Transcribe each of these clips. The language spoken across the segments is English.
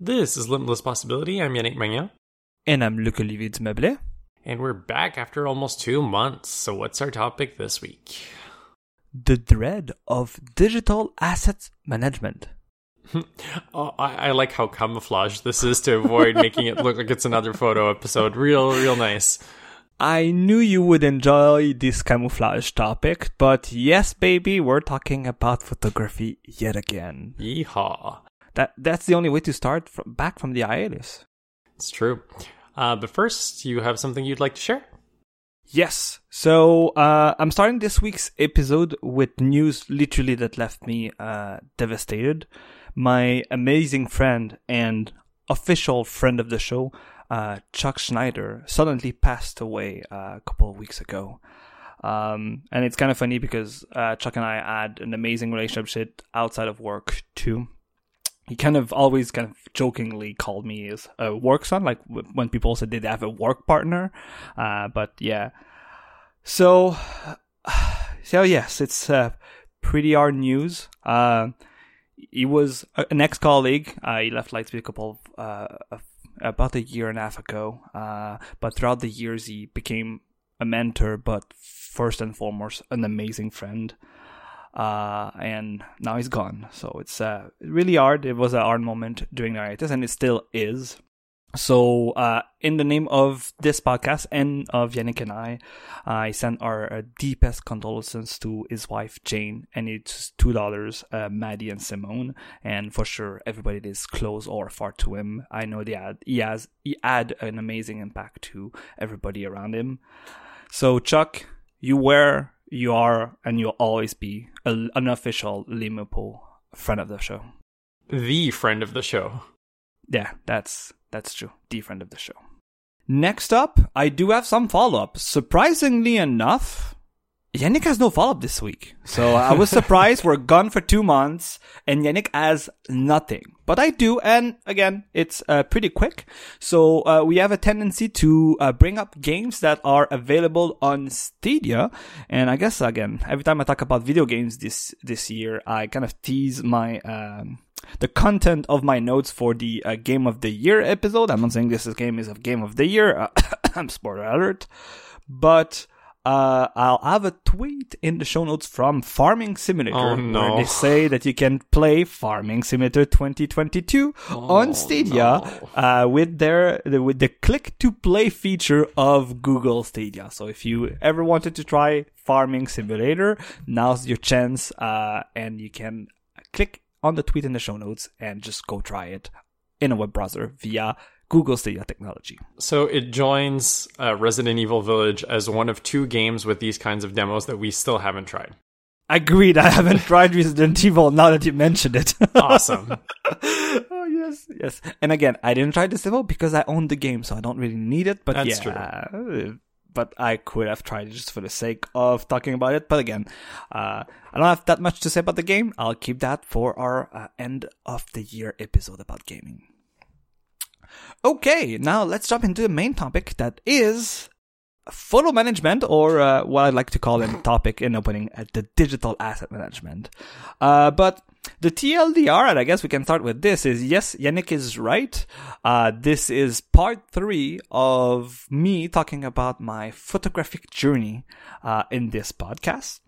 This is Limitless Possibility. I'm Yannick Magnan. And I'm Luc Olivier Dumeuble. And we're back after almost two months. So, what's our topic this week? The dread of digital assets management. oh, I, I, like how camouflage this is to avoid making it look like it's another photo episode. Real, real nice. I knew you would enjoy this camouflage topic, but yes, baby, we're talking about photography yet again. Yeehaw. That that's the only way to start from, back from the hiatus. It's true. Uh, but first, you have something you'd like to share? Yes. So uh, I'm starting this week's episode with news literally that left me uh, devastated. My amazing friend and official friend of the show, uh, Chuck Schneider, suddenly passed away uh, a couple of weeks ago. Um, and it's kind of funny because uh, Chuck and I had an amazing relationship outside of work too he kind of always kind of jokingly called me his uh, work son, like when people said they have a work partner. Uh, but yeah, so so yes, it's uh, pretty hard news. Uh, he was an ex-colleague. Uh, he left Lightspeed a couple of, uh, about a year and a half ago. But throughout the years, he became a mentor, but first and foremost, an amazing friend uh, and now he's gone. So it's uh, really hard. It was a hard moment during the hiatus, and it still is. So, uh, in the name of this podcast and of Yannick and I, I send our uh, deepest condolences to his wife Jane, and it's two dollars, uh, Maddie and Simone, and for sure everybody that is close or far to him. I know they had, he has he had an amazing impact to everybody around him. So, Chuck, you were you are and you'll always be a, an official Liverpool friend of the show. The friend of the show. Yeah, that's that's true. The friend of the show. Next up, I do have some follow up. Surprisingly enough, Yannick has no follow up this week. So I was surprised. We're gone for two months and Yannick has nothing. But I do. And again, it's uh, pretty quick. So uh, we have a tendency to uh, bring up games that are available on Stadia. And I guess again, every time I talk about video games this, this year, I kind of tease my, um, the content of my notes for the uh, game of the year episode. I'm not saying this game is a game of the year. I'm spoiler alert, but uh, I'll have a tweet in the show notes from Farming Simulator oh, no. where they say that you can play Farming Simulator 2022 oh, on Stadia no. uh, with their with the click to play feature of Google Stadia. So if you ever wanted to try Farming Simulator, now's your chance, uh, and you can click on the tweet in the show notes and just go try it in a web browser via Google Stadia technology. So it joins uh, Resident Evil Village as one of two games with these kinds of demos that we still haven't tried. Agreed. I haven't tried Resident Evil now that you mentioned it. awesome. oh yes, yes. And again, I didn't try this demo because I own the game, so I don't really need it. But That's yeah, true. But I could have tried it just for the sake of talking about it. But again, uh, I don't have that much to say about the game. I'll keep that for our uh, end of the year episode about gaming. Okay, now let's jump into the main topic that is photo management, or uh, what I like to call in topic in opening, uh, the digital asset management. Uh, but the TLDR, and I guess we can start with this, is yes, Yannick is right. Uh, this is part three of me talking about my photographic journey uh, in this podcast.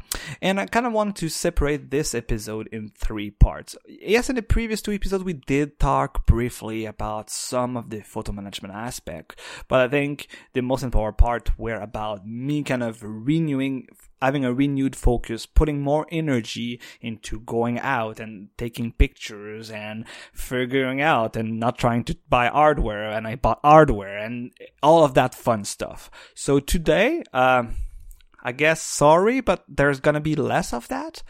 And I kind of wanted to separate this episode in three parts. Yes, in the previous two episodes, we did talk briefly about some of the photo management aspect, but I think the most important part were about me kind of renewing having a renewed focus, putting more energy into going out and taking pictures and figuring out and not trying to buy hardware. And I bought hardware and all of that fun stuff. So today, um, I guess sorry, but there's gonna be less of that.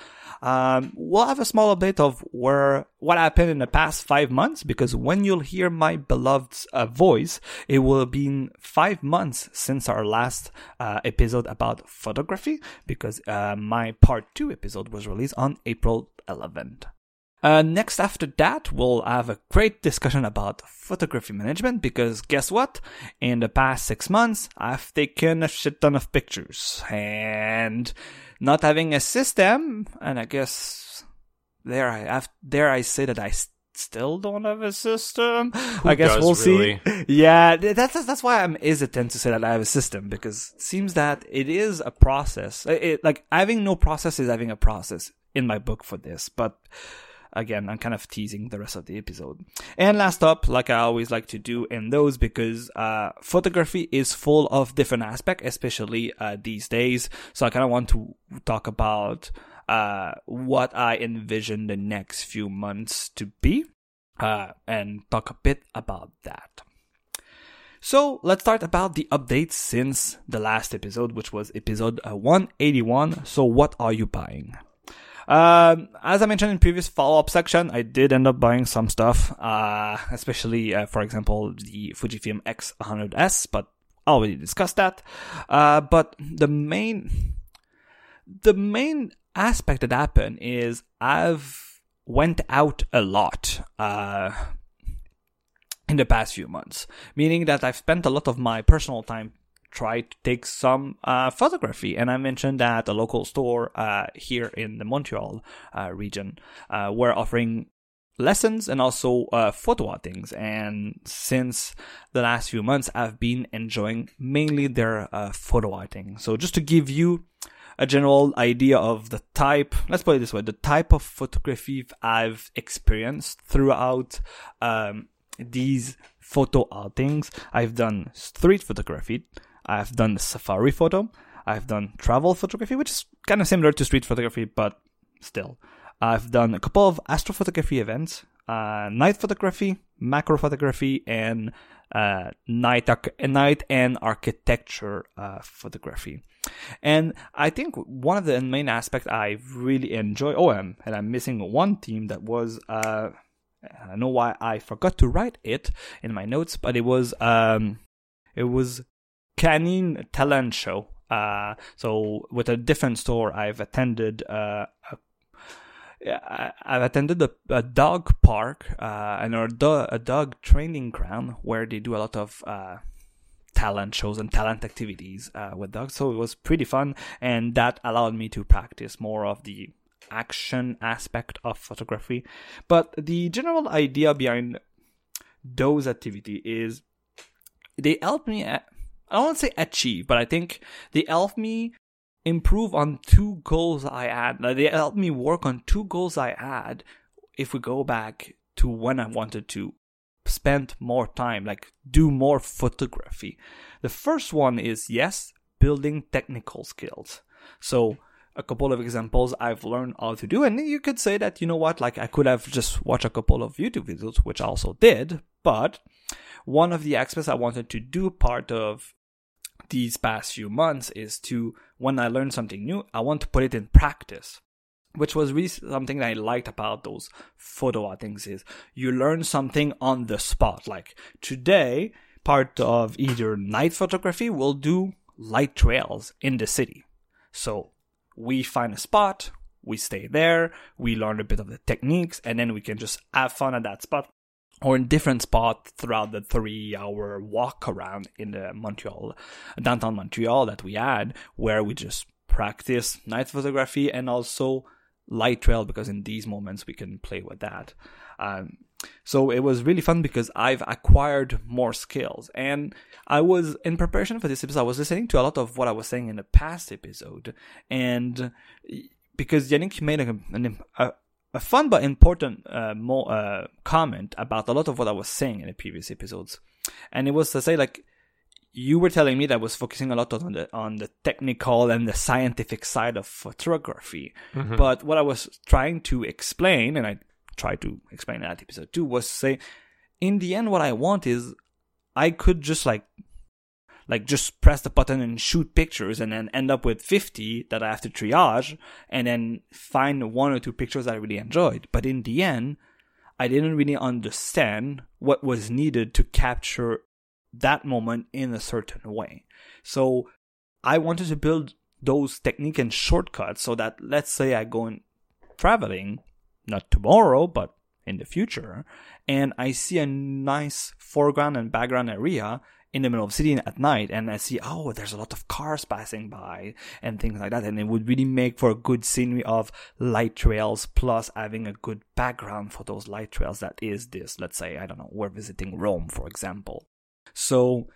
Um, we'll have a small update of where what happened in the past five months because when you'll hear my beloved's uh, voice, it will have been five months since our last uh, episode about photography because uh, my part two episode was released on April 11th. Uh, next after that, we'll have a great discussion about photography management because guess what? In the past six months, I've taken a shit ton of pictures and not having a system, and I guess there I have, there I say that I still don't have a system. Who I guess we'll really? see. Yeah, that's that's why I'm hesitant to say that I have a system because it seems that it is a process. It- like having no process is having a process in my book for this, but again, I'm kind of teasing the rest of the episode. And last up, like I always like to do in those, because uh, photography is full of different aspects, especially uh, these days. So I kind of want to talk about uh, what I envision the next few months to be, uh, and talk a bit about that. So let's start about the updates since the last episode, which was episode uh, 181. So what are you buying? Um, as I mentioned in previous follow-up section, I did end up buying some stuff, uh, especially, uh, for example, the Fujifilm X100S, but I already discussed that. Uh, but the main, the main aspect that happened is I've went out a lot, uh, in the past few months, meaning that I've spent a lot of my personal time try to take some uh, photography. And I mentioned that a local store uh, here in the Montreal uh, region uh, were offering lessons and also uh, photo outings. And since the last few months, I've been enjoying mainly their uh, photo outing. So just to give you a general idea of the type, let's put it this way, the type of photography I've experienced throughout um, these photo outings. I've done street photography. I've done the safari photo. I've done travel photography, which is kind of similar to street photography, but still. I've done a couple of astrophotography events, uh, night photography, macro photography, and uh, night arch- night and architecture uh, photography. And I think one of the main aspects I really enjoy. Oh, um, and I'm missing one theme that was. Uh, I don't know why I forgot to write it in my notes, but it was um, it was Canine Talent Show. Uh, so with a different store, I've attended uh, a I've attended a, a dog park uh, and a, do- a dog training ground where they do a lot of uh, talent shows and talent activities uh, with dogs. So it was pretty fun, and that allowed me to practice more of the action aspect of photography. But the general idea behind those activity is they help me. a- I don't want to say achieve, but I think they help me improve on two goals I had. They helped me work on two goals I had. If we go back to when I wanted to spend more time, like do more photography. The first one is yes, building technical skills. So a couple of examples I've learned how to do, and you could say that you know what, like I could have just watched a couple of YouTube videos, which I also did, but one of the aspects I wanted to do part of these past few months is to when I learn something new, I want to put it in practice. Which was really something that I liked about those photo outings is you learn something on the spot. Like today, part of either night photography will do light trails in the city. So we find a spot, we stay there, we learn a bit of the techniques, and then we can just have fun at that spot or in different spots throughout the three hour walk around in the Montreal, downtown Montreal that we had, where we just practice night photography and also light trail because in these moments we can play with that. Um, so it was really fun because I've acquired more skills. And I was, in preparation for this episode, I was listening to a lot of what I was saying in the past episode. And because Yannick made a, a, a fun but important uh, more, uh, comment about a lot of what I was saying in the previous episodes. And it was to say, like, you were telling me that I was focusing a lot on the on the technical and the scientific side of photography. But what I was trying to explain, and I tried to explain in that episode too, was to say, in the end, what I want is I could just like like just press the button and shoot pictures and then end up with 50 that I have to triage and then find one or two pictures that I really enjoyed. But in the end, I didn't really understand what was needed to capture that moment in a certain way. So I wanted to build those technique and shortcuts so that let's say I go in traveling, not tomorrow, but in the future and I see a nice foreground and background area in the middle of the city at night and I see, oh, there's a lot of cars passing by and things like that. And it would really make for a good scenery of light trails plus having a good background for those light trails. That is this, let's say, I don't know, we're visiting Rome, for example. So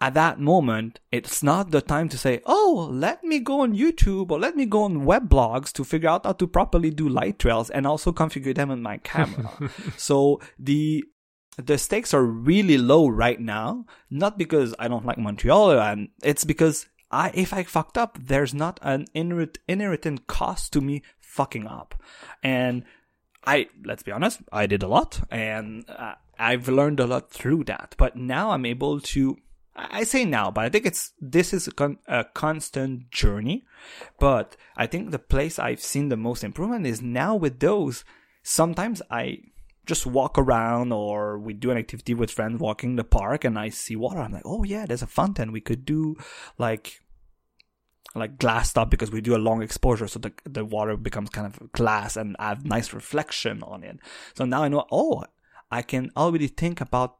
at that moment, it's not the time to say, oh, let me go on YouTube or let me go on web blogs to figure out how to properly do light trails and also configure them on my camera. so the the stakes are really low right now, not because I don't like Montreal, and it's because I, if I fucked up, there's not an inherent, inherent cost to me fucking up. And I, let's be honest, I did a lot and uh, I've learned a lot through that. But now I'm able to, I say now, but I think it's, this is a, con- a constant journey. But I think the place I've seen the most improvement is now with those. Sometimes I, just walk around or we do an activity with friends walking the park and I see water. I'm like, oh yeah, there's a fountain. We could do like like glass top because we do a long exposure so the the water becomes kind of glass and have nice reflection on it. So now I know oh I can already think about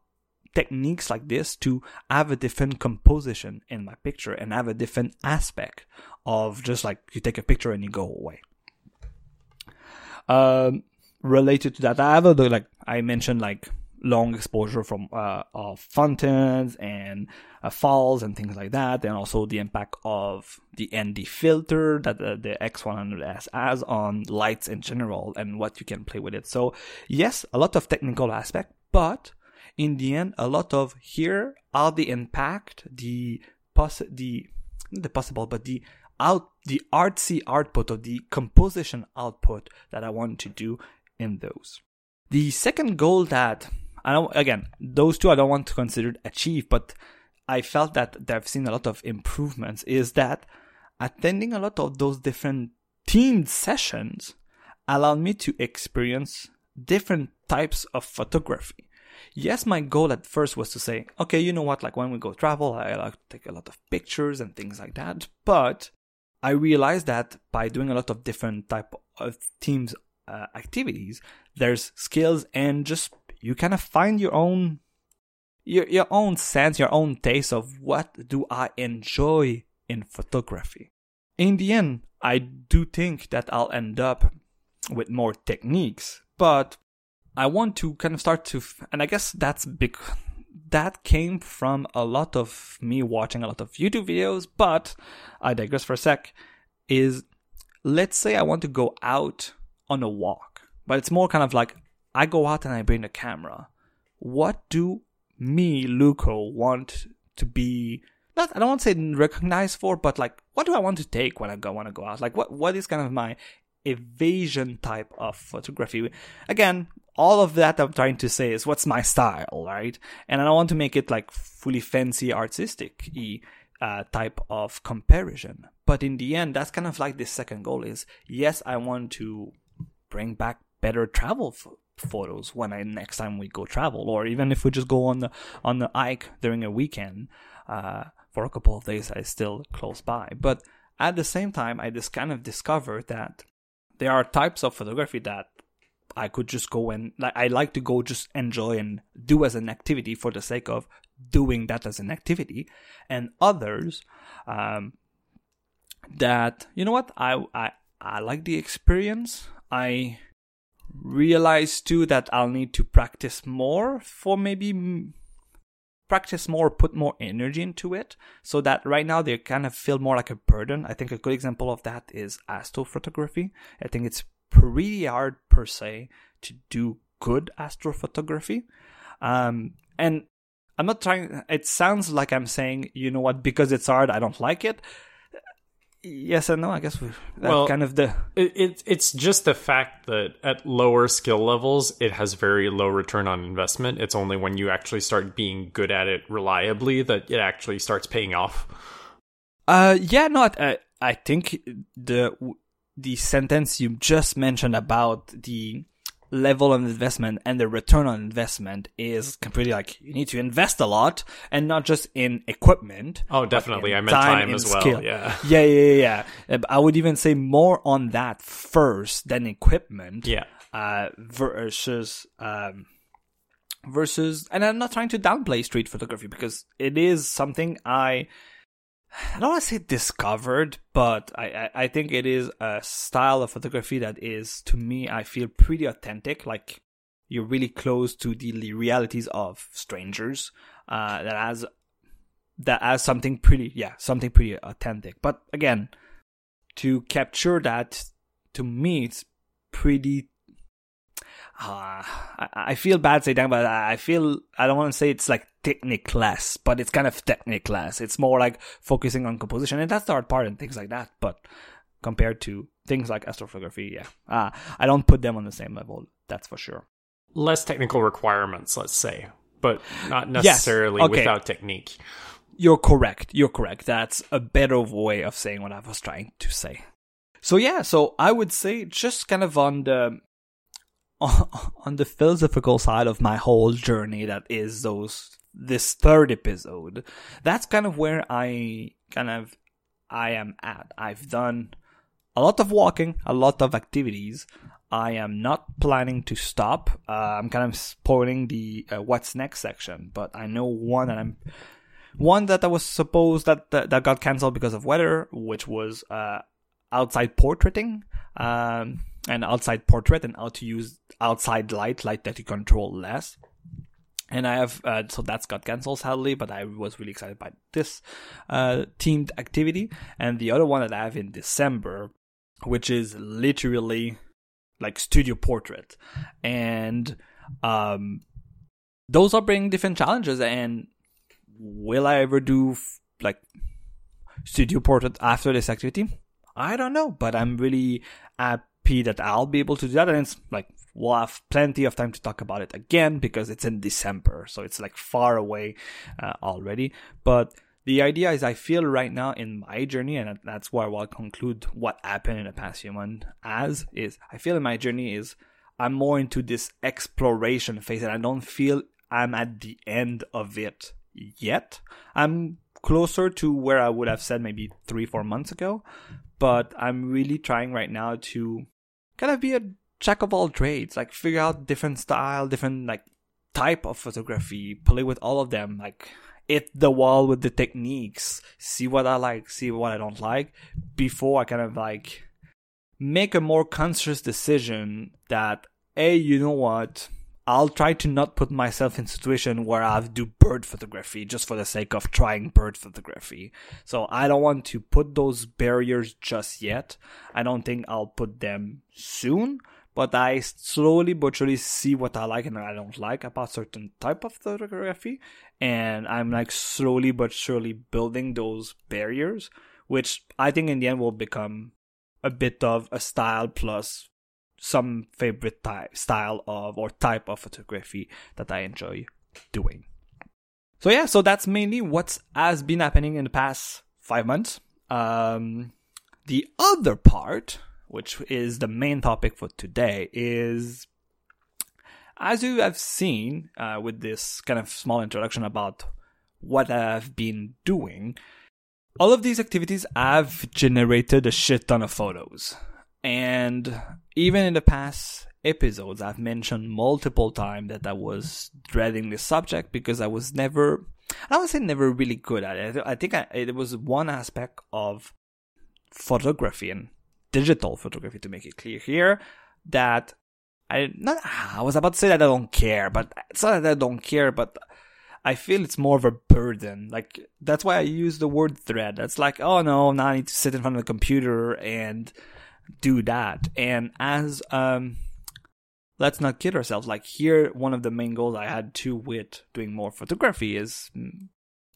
techniques like this to have a different composition in my picture and have a different aspect of just like you take a picture and you go away. Um related to that, I have other like I mentioned like long exposure from uh, of fountains and uh, falls and things like that, and also the impact of the ND filter that the, the X100S has on lights in general and what you can play with it. So yes, a lot of technical aspect, but in the end, a lot of here are the impact, the poss the the possible, but the out the artsy output or the composition output that I want to do in those. The second goal that I don't, again, those two I don't want to consider achieved, but I felt that I've seen a lot of improvements is that attending a lot of those different themed sessions allowed me to experience different types of photography. Yes, my goal at first was to say, okay, you know what, like when we go travel, I like to take a lot of pictures and things like that. But I realized that by doing a lot of different type of themes uh, activities, there's skills and just you kind of find your own your your own sense, your own taste of what do I enjoy in photography. In the end, I do think that I'll end up with more techniques, but I want to kind of start to, and I guess that's big. That came from a lot of me watching a lot of YouTube videos, but I digress for a sec. Is let's say I want to go out on a walk, but it's more kind of like I go out and I bring the camera. What do me, Luco, want to be? Not I don't want to say recognized for, but like what do I want to take when I go want to go out? Like what what is kind of my evasion type of photography? Again, all of that I'm trying to say is what's my style, right? And I don't want to make it like fully fancy artistic uh, type of comparison. But in the end, that's kind of like the second goal is yes, I want to bring back better travel f- photos when I next time we go travel, or even if we just go on the on the hike during a weekend uh, for a couple of days, I still close by. But at the same time, I just kind of discovered that there are types of photography that I could just go and like I like to go just enjoy and do as an activity for the sake of doing that as an activity, and others um, that you know what I I I like the experience. I realize too that I'll need to practice more for maybe practice more, put more energy into it, so that right now they kind of feel more like a burden. I think a good example of that is astrophotography. I think it's pretty hard per se to do good astrophotography. Um, and I'm not trying, it sounds like I'm saying, you know what, because it's hard, I don't like it yes and no. I guess we well, kind of the it, it, it's just the fact that at lower skill levels, it has very low return on investment. It's only when you actually start being good at it reliably that it actually starts paying off. Uh, yeah, no, I, I think the the sentence you just mentioned about the level of investment and the return on investment is completely like you need to invest a lot and not just in equipment. Oh, definitely. I meant time, time as well. Skill. Yeah. Yeah, yeah, yeah, yeah. I would even say more on that first than equipment. Yeah. uh, versus um, versus and I'm not trying to downplay street photography because it is something I I don't want to say discovered, but I, I, I think it is a style of photography that is to me I feel pretty authentic. Like you're really close to the realities of strangers. Uh, that has that has something pretty yeah something pretty authentic. But again, to capture that to me it's pretty uh, I, I feel bad saying that, but I feel I don't want to say it's like technique less, but it's kind of technique less. It's more like focusing on composition, and that's the hard part and things like that. But compared to things like astrophotography, yeah, uh, I don't put them on the same level. That's for sure. Less technical requirements, let's say, but not necessarily yes. okay. without technique. You're correct. You're correct. That's a better way of saying what I was trying to say. So yeah, so I would say just kind of on the on the philosophical side of my whole journey that is those this third episode that's kind of where i kind of i am at. I've done a lot of walking a lot of activities. I am not planning to stop. Uh, i'm kind of spoiling the uh, what's next section but i know one that i'm one that i was supposed that that, that got cancelled because of weather which was uh, outside portraiting um, and outside portrait and how to use outside light, light that you control less. And I have, uh, so that's got cancelled sadly, but I was really excited by this uh, teamed activity. And the other one that I have in December, which is literally like studio portrait. And um, those are bringing different challenges. And will I ever do like studio portrait after this activity? I don't know, but I'm really happy that I'll be able to do that. And it's like, we'll have plenty of time to talk about it again because it's in December. So it's like far away uh, already. But the idea is I feel right now in my journey, and that's where I'll conclude what happened in the past few months as is I feel in my journey is I'm more into this exploration phase and I don't feel I'm at the end of it yet. I'm closer to where I would have said maybe three, four months ago, but I'm really trying right now to kind of be a jack of all trades, like figure out different style, different like type of photography, play with all of them, like hit the wall with the techniques, see what I like, see what I don't like, before I kind of like make a more conscious decision that, hey, you know what? I'll try to not put myself in situation where I do bird photography just for the sake of trying bird photography. So I don't want to put those barriers just yet. I don't think I'll put them soon, but I slowly but surely see what I like and I don't like about certain type of photography. And I'm like slowly but surely building those barriers, which I think in the end will become a bit of a style plus some favorite type, style of or type of photography that I enjoy doing. So yeah, so that's mainly what has been happening in the past five months. Um, the other part, which is the main topic for today, is as you have seen uh, with this kind of small introduction about what I've been doing, all of these activities have generated a shit ton of photos. And even in the past episodes, I've mentioned multiple times that I was dreading this subject because I was never, I would say never really good at it. I think I, it was one aspect of photography and digital photography to make it clear here that I not I was about to say that I don't care, but it's not that I don't care, but I feel it's more of a burden. Like that's why I use the word thread. That's like, oh no, now I need to sit in front of the computer and do that. And as um let's not kid ourselves, like here one of the main goals I had to with doing more photography is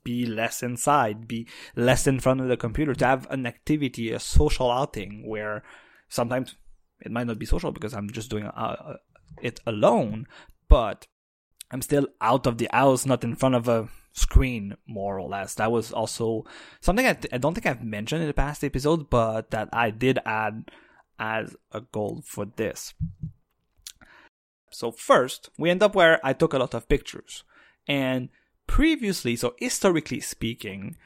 be less inside, be less in front of the computer, to have an activity, a social outing where sometimes it might not be social because I'm just doing uh, it alone, but I'm still out of the house, not in front of a screen, more or less. That was also something I, th- I don't think I've mentioned in the past episode, but that I did add as a goal for this. So first, we end up where I took a lot of pictures. And previously, so historically speaking,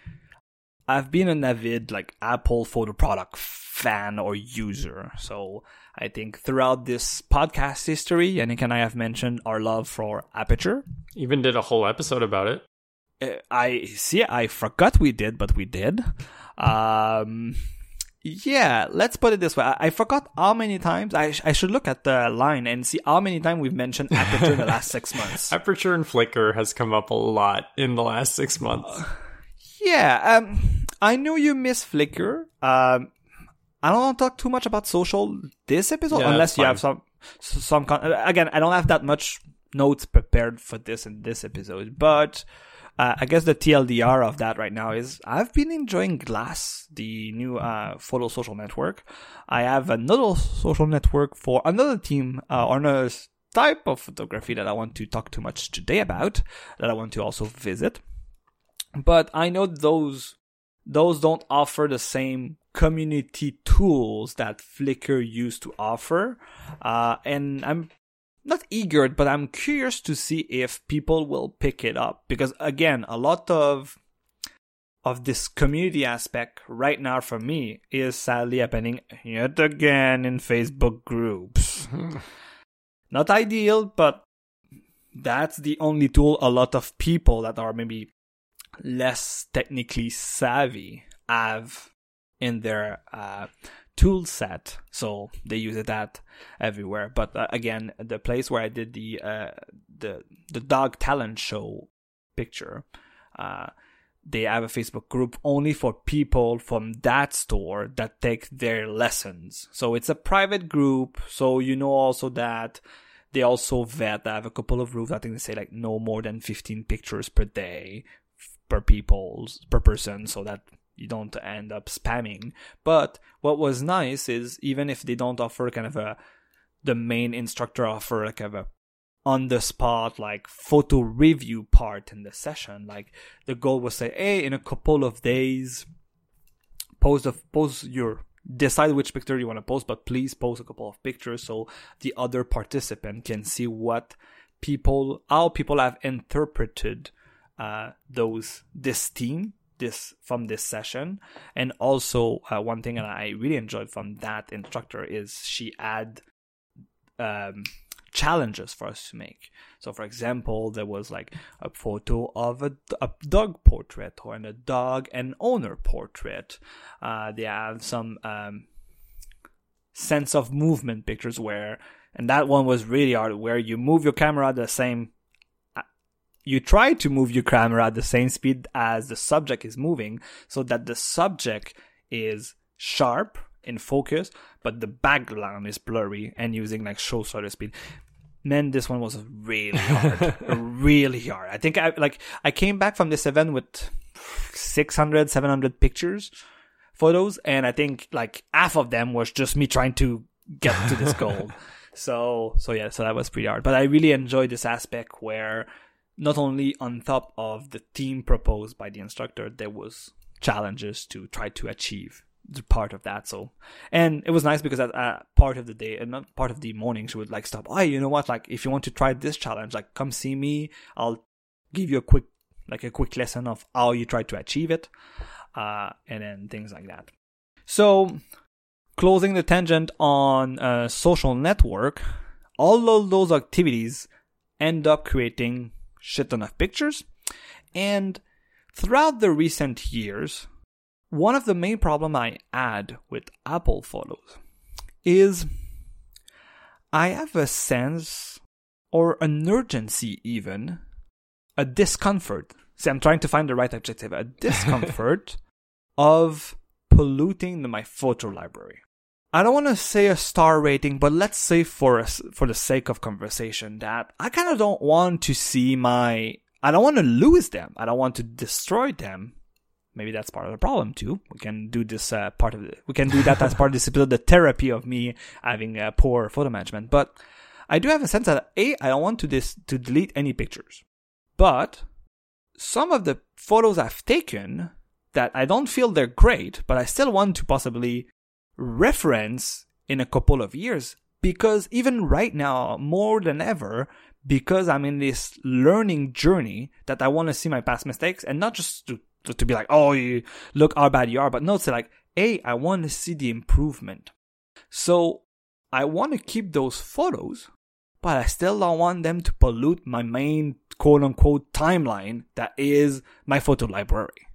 I've been an avid like Apple photo product fan or user. So I think throughout this podcast history, Yannick and I have mentioned our love for Aperture. Even did a whole episode about it. Uh, I see. I forgot we did, but we did. Um, yeah, let's put it this way. I, I forgot how many times I, sh- I should look at the line and see how many times we've mentioned Aperture in the last six months. Aperture and Flickr has come up a lot in the last six months. Yeah, um, I know you miss Flickr. Um, I don't want to talk too much about social this episode Yeah, unless you have some some con- again. I don't have that much notes prepared for this in this episode, but uh, I guess the TLDR of that right now is I've been enjoying Glass, the new uh, photo social network. I have another social network for another team uh, or another type of photography that I want to talk too much today about that I want to also visit but I know those those don't offer the same community tools that Flickr used to offer, uh, and I'm not eager, but I'm curious to see if people will pick it up because again, a lot of of this community aspect right now for me is sadly happening yet again in Facebook groups. not ideal, but that's the only tool a lot of people that are maybe less technically savvy have in their uh, tool set. So they use that everywhere. But uh, again, the place where I did the uh, the the dog talent show picture, uh, they have a Facebook group only for people from that store that take their lessons. So it's a private group. So you know also that they also vet. I have a couple of rules. I think they say like no more than 15 pictures per day per people per person so that you don't end up spamming. But what was nice is even if they don't offer kind of a the main instructor offer like kind of a on the spot like photo review part in the session like the goal was say hey in a couple of days post of post your decide which picture you want to post but please post a couple of pictures so the other participant can see what people how people have interpreted uh, those this team this from this session. And also uh, one thing that i really enjoyed from that instructor is she had um, challenges for us to make. So for example there was like a photo of a, a dog portrait or a dog and owner portrait. Uh, they have some um, sense of movement pictures where and that one was really hard where you move your camera the same you try to move your camera at the same speed as the subject is moving so that the subject is sharp in focus but the background is blurry and using like show shutter speed. Man this one was really hard. Really hard. I think i like i came back from this event with 600 700 pictures photos and i think like half of them was just me trying to get to this goal. So so yeah so that was pretty hard. But i really enjoyed this aspect where not only on top of the theme proposed by the instructor, there was challenges to try to achieve the part of that. So, and it was nice because at uh, part of the day and not part of the morning, she would like stop. Oh, you know what? Like, if you want to try this challenge, like, come see me. I'll give you a quick, like, a quick lesson of how you try to achieve it, uh, and then things like that. So, closing the tangent on a social network, all of those activities end up creating shit ton of pictures. And throughout the recent years, one of the main problem I had with Apple Photos is I have a sense or an urgency even, a discomfort. See, I'm trying to find the right adjective, a discomfort of polluting my photo library. I don't want to say a star rating, but let's say for a, for the sake of conversation that I kind of don't want to see my I don't want to lose them. I don't want to destroy them. Maybe that's part of the problem too. We can do this uh, part of it. We can do that as part of this episode, the therapy of me having uh, poor photo management. But I do have a sense that a I don't want to this to delete any pictures, but some of the photos I've taken that I don't feel they're great, but I still want to possibly reference in a couple of years because even right now more than ever because i'm in this learning journey that i want to see my past mistakes and not just to, to, to be like oh you look how bad you are but no like hey i want to see the improvement. So I want to keep those photos, but I still don't want them to pollute my main quote unquote timeline that is my photo library.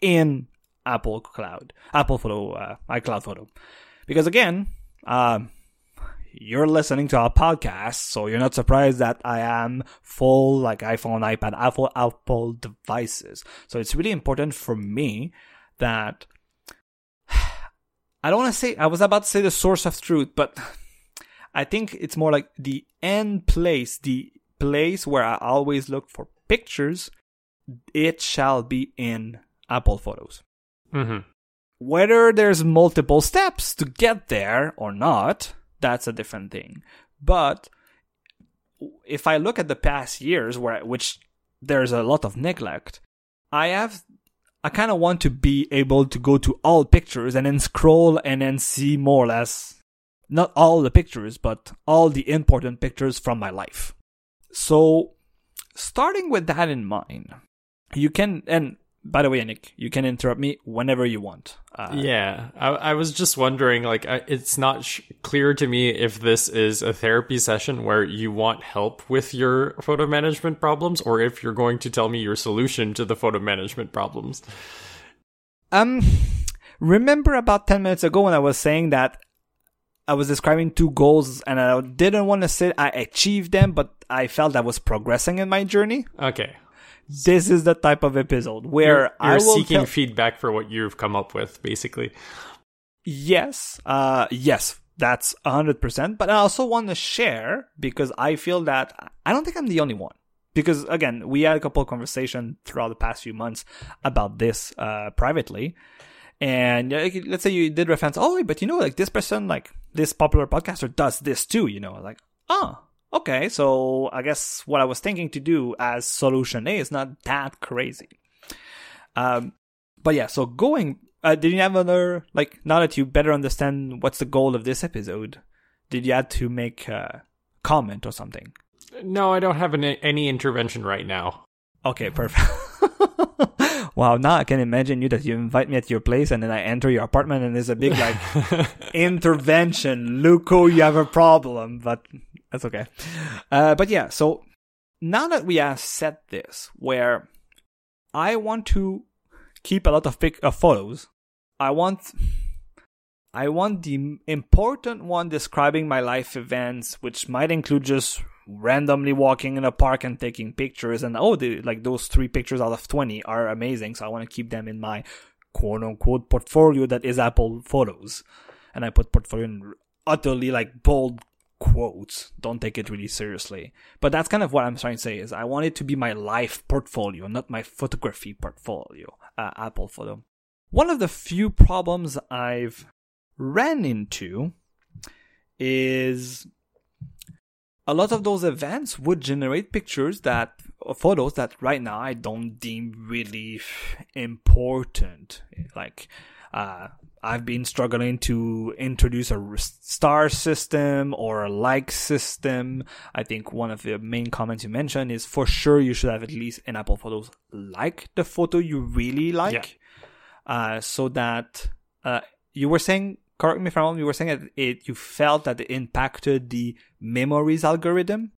In Apple Cloud, Apple Photo, uh, iCloud Photo. Because again, um, you're listening to our podcast, so you're not surprised that I am full like iPhone, iPad, Apple, Apple devices. So it's really important for me that I don't want to say, I was about to say the source of truth, but I think it's more like the end place, the place where I always look for pictures. It shall be in Apple Photos. Mm-hmm. Whether there's multiple steps to get there or not, that's a different thing. But if I look at the past years, where which there's a lot of neglect, I have I kind of want to be able to go to all pictures and then scroll and then see more or less not all the pictures, but all the important pictures from my life. So, starting with that in mind, you can and by the way, Nick, you can interrupt me whenever you want. Uh, yeah, I, I, was just wondering, like, I, it's not sh- clear to me if this is a therapy session where you want help with your photo management problems, or if you're going to tell me your solution to the photo management problems. Um, remember about ten minutes ago when I was saying that I was describing two goals and I didn't want to say I achieved them, but I felt I was progressing in my journey. Okay this is the type of episode where you're, you're I will seeking tell- feedback for what you've come up with, basically. Yes, uh, yes, that's hundred percent. But I also want to share because I feel that I don't think I'm the only one. Because again, we had a couple of conversations throughout the past few months about this uh, privately, and let's say you did reference, oh, but you know, like this person, like this popular podcaster, does this too. You know, like, oh, okay, so I guess what I was thinking to do as solution A is not that crazy. Um, but yeah, so going, uh, did you have another, like, now that you better understand what's the goal of this episode, did you have to make a comment or something? No, I don't have any, any intervention right now. Okay, perfect. wow, now I can imagine you that you invite me at your place and then I enter your apartment and there's a big like intervention. Luco, you have a problem, but that's okay. Uh, but yeah, so now that we have set this, where I want to keep a lot of pic of photos, I want I want the important one describing my life events, which might include just randomly walking in a park and taking pictures. And oh, the, like those three pictures out of 20 are amazing. So I want to keep them in my quote unquote portfolio that is Apple Photos. And I put portfolio in utterly like bold quotes. Don't take it really seriously. But that's kind of what I'm trying to say is I want it to be my life portfolio, not my photography portfolio, uh, Apple Photo. One of the few problems I've ran into is a lot of those events would generate pictures that photos that right now I don't deem really important. Like uh, I've been struggling to introduce a star system or a like system. I think one of the main comments you mentioned is for sure you should have at least in Apple Photos like the photo you really like, yeah. uh, so that uh, you were saying. Correct me if I'm wrong. You were saying that it you felt that it impacted the memories algorithm.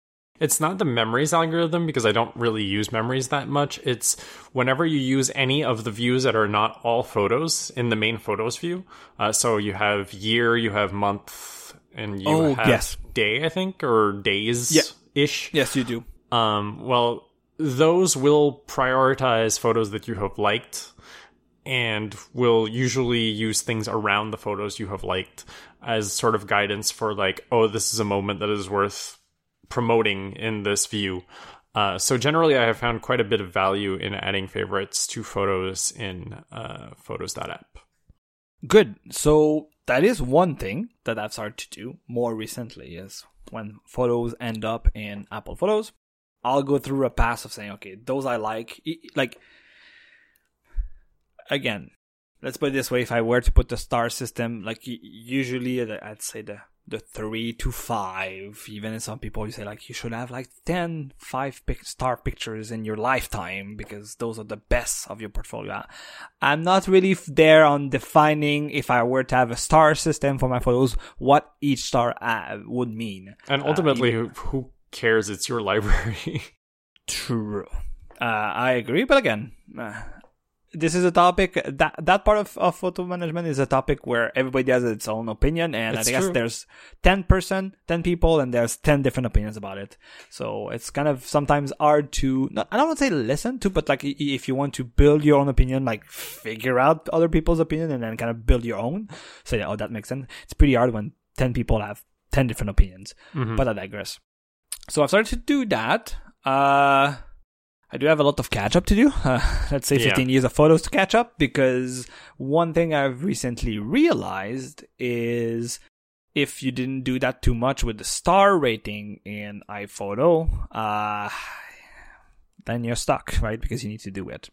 It's not the memories algorithm because I don't really use memories that much. It's whenever you use any of the views that are not all photos in the main photos view. Uh, so you have year, you have month, and you oh, have yes. day, I think, or days ish. Yeah. Yes, you do. Um, well, those will prioritize photos that you have liked and will usually use things around the photos you have liked as sort of guidance for like, oh, this is a moment that is worth promoting in this view. Uh, so generally, I have found quite a bit of value in adding favorites to photos in uh, Photos.app. Good. So that is one thing that I've started to do more recently. Is when photos end up in Apple Photos, I'll go through a pass of saying, okay, those I like. Like again, let's put it this way: if I were to put the star system, like usually, I'd say the the three to five. Even some people you say like you should have like 10 five pic- star pictures in your lifetime because those are the best of your portfolio. I'm not really there on defining if I were to have a star system for my photos, what each star uh, would mean. And ultimately, who, who cares? It's your library. True. Uh, I agree, but again, uh, this is a topic that that part of, of photo management is a topic where everybody has its own opinion, and It's I guess true. there's ten person, ten people, and there's ten different opinions about it. So it's kind of sometimes hard to not, I don't want to say listen to, but like if you want to build your own opinion, like figure out other people's opinion and then kind of build your own. So yeah, oh, that makes sense. It's pretty hard when ten people have ten different opinions. Mhm. But I digress. So I've started to do that. Uh, I do have a lot of catch up to do. Uh, let's say Yeah. 15 years of photos to catch up because one thing I've recently realized is if you didn't do that too much with the star rating in iPhoto, uh, then you're stuck, right? Because you need to do it.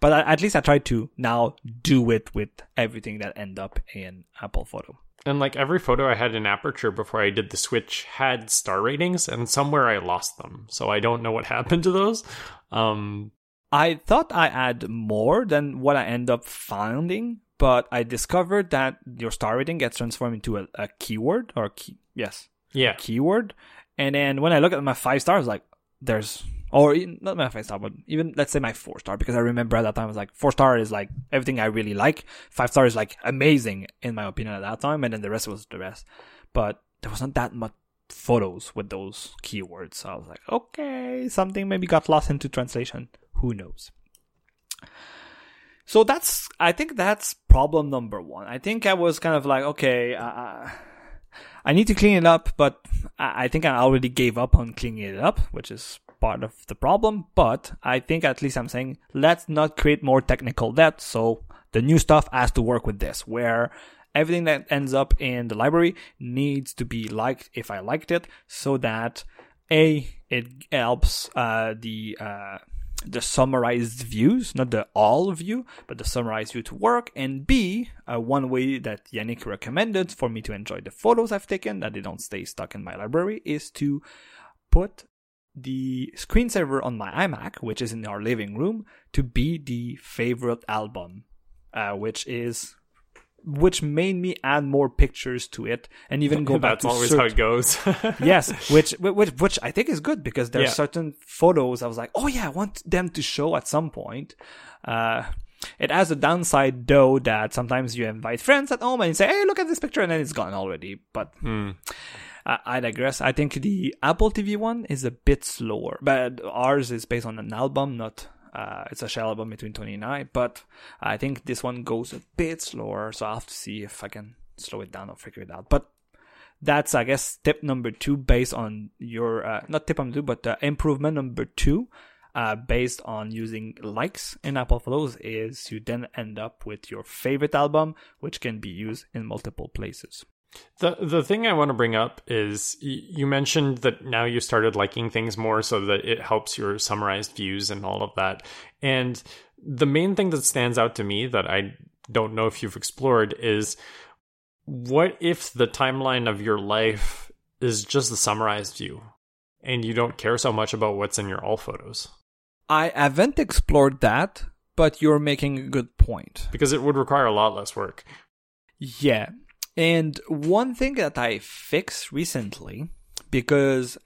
But at least I try to now do it with everything that end up in Apple Photo. And like every photo I had in Aperture before I did the switch had star ratings, and somewhere I lost them. So I don't know what happened to those. Um, I thought I had more than what I end up finding, but I discovered that your star rating gets transformed into a, a keyword or key, yes, yeah. keyword. And then when I look at my five stars, like there's or even- not my five star, but even let's say my four star, because I remember at that time I was like four star is like everything I really like. Five star is like amazing in my opinion at that time, and then the rest was the rest. But there wasn't that much photos with those keywords, so I was like, okay, something maybe got lost into translation. Who knows? So that's, I think that's problem number one. I think I was kind of like, okay, uh, I need to clean it up, but I think I already gave up on cleaning it up, which is part of the problem. But I think at least I'm saying let's not create more technical debt. So the new stuff has to work with this, where everything that ends up in the library needs to be liked if I liked it, so that a it helps uh, the uh, the summarized views, not the all view, but the summarized view to work. And B, uh, one way that Yannick recommended for me to enjoy the photos I've taken, that they don't stay stuck in my library, is to put the screensaver on my iMac, which is in our living room, to be the favorite album, uh, which is which made me add more pictures to it and even go back That's always cert- how it goes. yes, which which which I think is good because there's Yeah. certain photos I was like, oh yeah, I want them to show at some point. Uh, it has a downside though that sometimes you invite friends at home and you say, hey, look at this picture, and then it's gone already. But Hmm. I, digress. I think the Apple TV one is a bit slower, but ours is based on an album, not. Uh, it's a shell album between 29, but I think this one goes a bit slower, so I'll have to see if I can slow it down or figure it out. But that's I guess tip number two based on your uh, not tip number two but uh, improvement number two uh, based on using likes in Apple Photos is you then end up with your favorite album which can be used in multiple places. The the thing I want to bring up is y- you mentioned that now you started liking things more so that it helps your summarized views and all of that. And the main thing that stands out to me that I don't know if you've explored is what if the timeline of your life is just the summarized view and you don't care so much about what's in your all photos? I haven't explored that, but you're making a good point. Because it would require a lot less work. Yeah. And one thing that I fixed recently, because,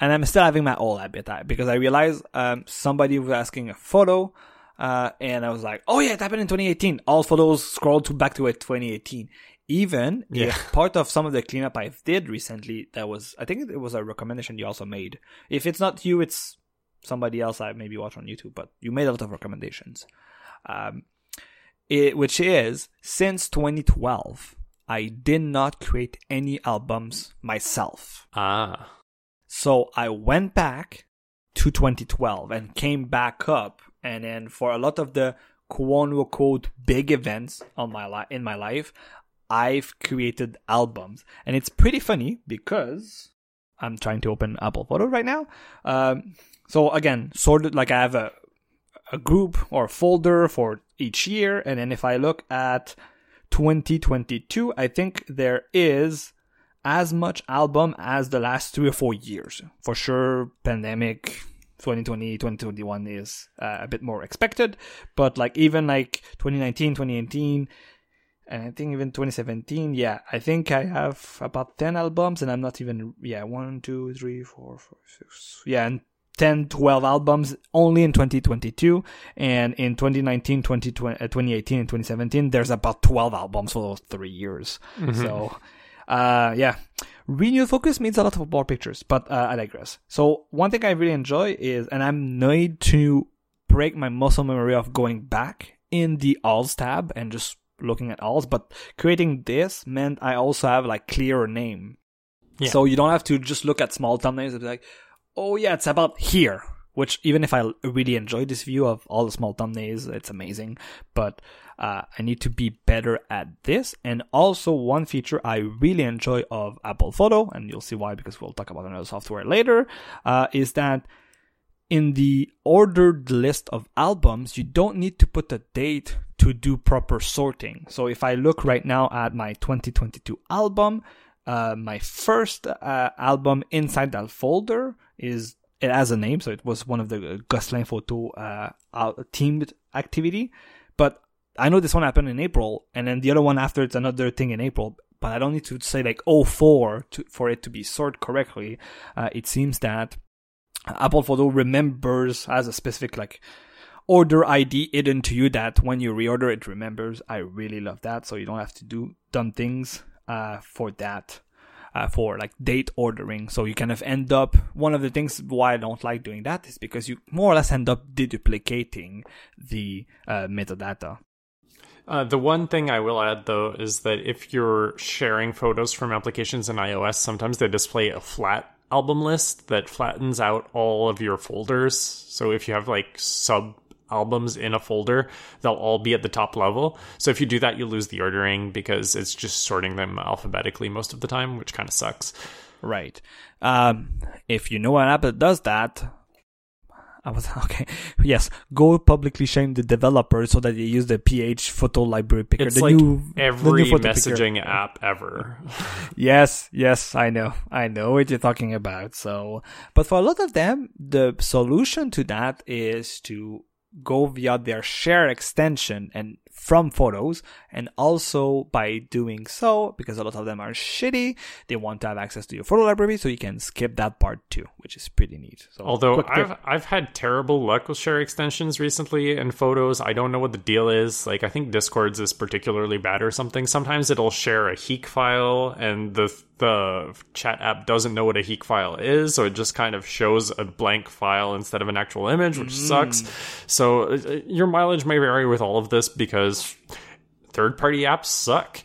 and I'm still having my old habit, I- because I realized um, somebody was asking a photo, uh, and I was like, oh yeah, it happened in 2018. All photos scrolled to back to it 2018. Even Yeah. if part of some of the cleanup I did recently, that was, I think it was a recommendation you also made. If it's not you, it's somebody else I maybe watch on YouTube, but you made a lot of recommendations. Um, it, which is since 2012, I did not create any albums myself. Ah. So I went back to 2012 and came back up, and then for a lot of the quote unquote big events on my li- in my life, I've created albums, and it's pretty funny because I'm trying to open Apple Photo right now. Um, so again, sorted like I have a a group or a folder for each year, and then if I look at 2022, I think there is as much album as the last three or four years. For sure, pandemic 2020, 2021 is uh, a bit more expected, but like even like 2019, 2018, and I think even 2017, yeah, I think I have about 10 albums and I'm not even, yeah, one, two, three, four, five, six, yeah, and 10, 12 albums only in 2022. And in 2019, 2020, uh, 2018, and 2017, there's about 12 albums for those three years. Mm-hmm. So, uh, yeah. Renewed focus means a lot of more pictures, but uh, I digress. So one thing I really enjoy is, and I'm need to break my muscle memory of going back in the alls tab and just looking at alls, but creating this meant I also have like clearer name. Yeah. So you don't have to just look at small thumbnails and be like, oh yeah, it's about here. Which even if I really enjoy this view of all the small thumbnails, it's amazing. But uh, I need to be better at this. And also one feature I really enjoy of Apple Photo, and you'll see why because we'll talk about another software later, uh, is that in the ordered list of albums, you don't need to put a date to do proper sorting. So if I look right now at my 2022 album, uh, my first uh, album inside that folder is it has a name, so it was one of the Gosselin Photo uh, teamed activity. But I know this one happened in April, and then the other one after it's another thing in April. But I don't need to say like 04 to, for it to be sorted correctly. Uh, it seems that Apple Photo remembers as a specific like order ID hidden to you that when you reorder it remembers. I really love that, so you don't have to do dumb things uh, for that uh, for like date ordering. So you kind of end up, one of the things why I don't like doing that is because you more or less end up deduplicating the uh, metadata. Uh, the one thing I will add though is that if you're sharing photos from applications in iOS, sometimes they display a flat album list that flattens out all of your folders. So if you have like sub albums in a folder, they'll all be at the top level. So if you do that, you lose the ordering because it's just sorting them alphabetically most of the time, which kind of sucks. Right. Um, if you know an app that does that, I was okay. Yes, go publicly shame the developer so that they use the PH photo library picker. It's the like new, every new messaging picker. app ever. yes, yes, I know, I know what you're talking about. So, but for a lot of them, the solution to that is to go via their share extension and from photos and also by doing so because a lot of them are shitty they want to have access to your photo library so you can skip that part too which is pretty neat. So although I've, I've had terrible luck with share extensions recently in photos. I don't know what the deal is. Like i think discord's is particularly bad or something. Sometimes it'll share a HEIC file and the the chat app doesn't know what a HEIC file is, so it just kind of shows a blank file instead of an actual image, which mm. sucks. So uh, your mileage may vary with all of this because third party apps suck.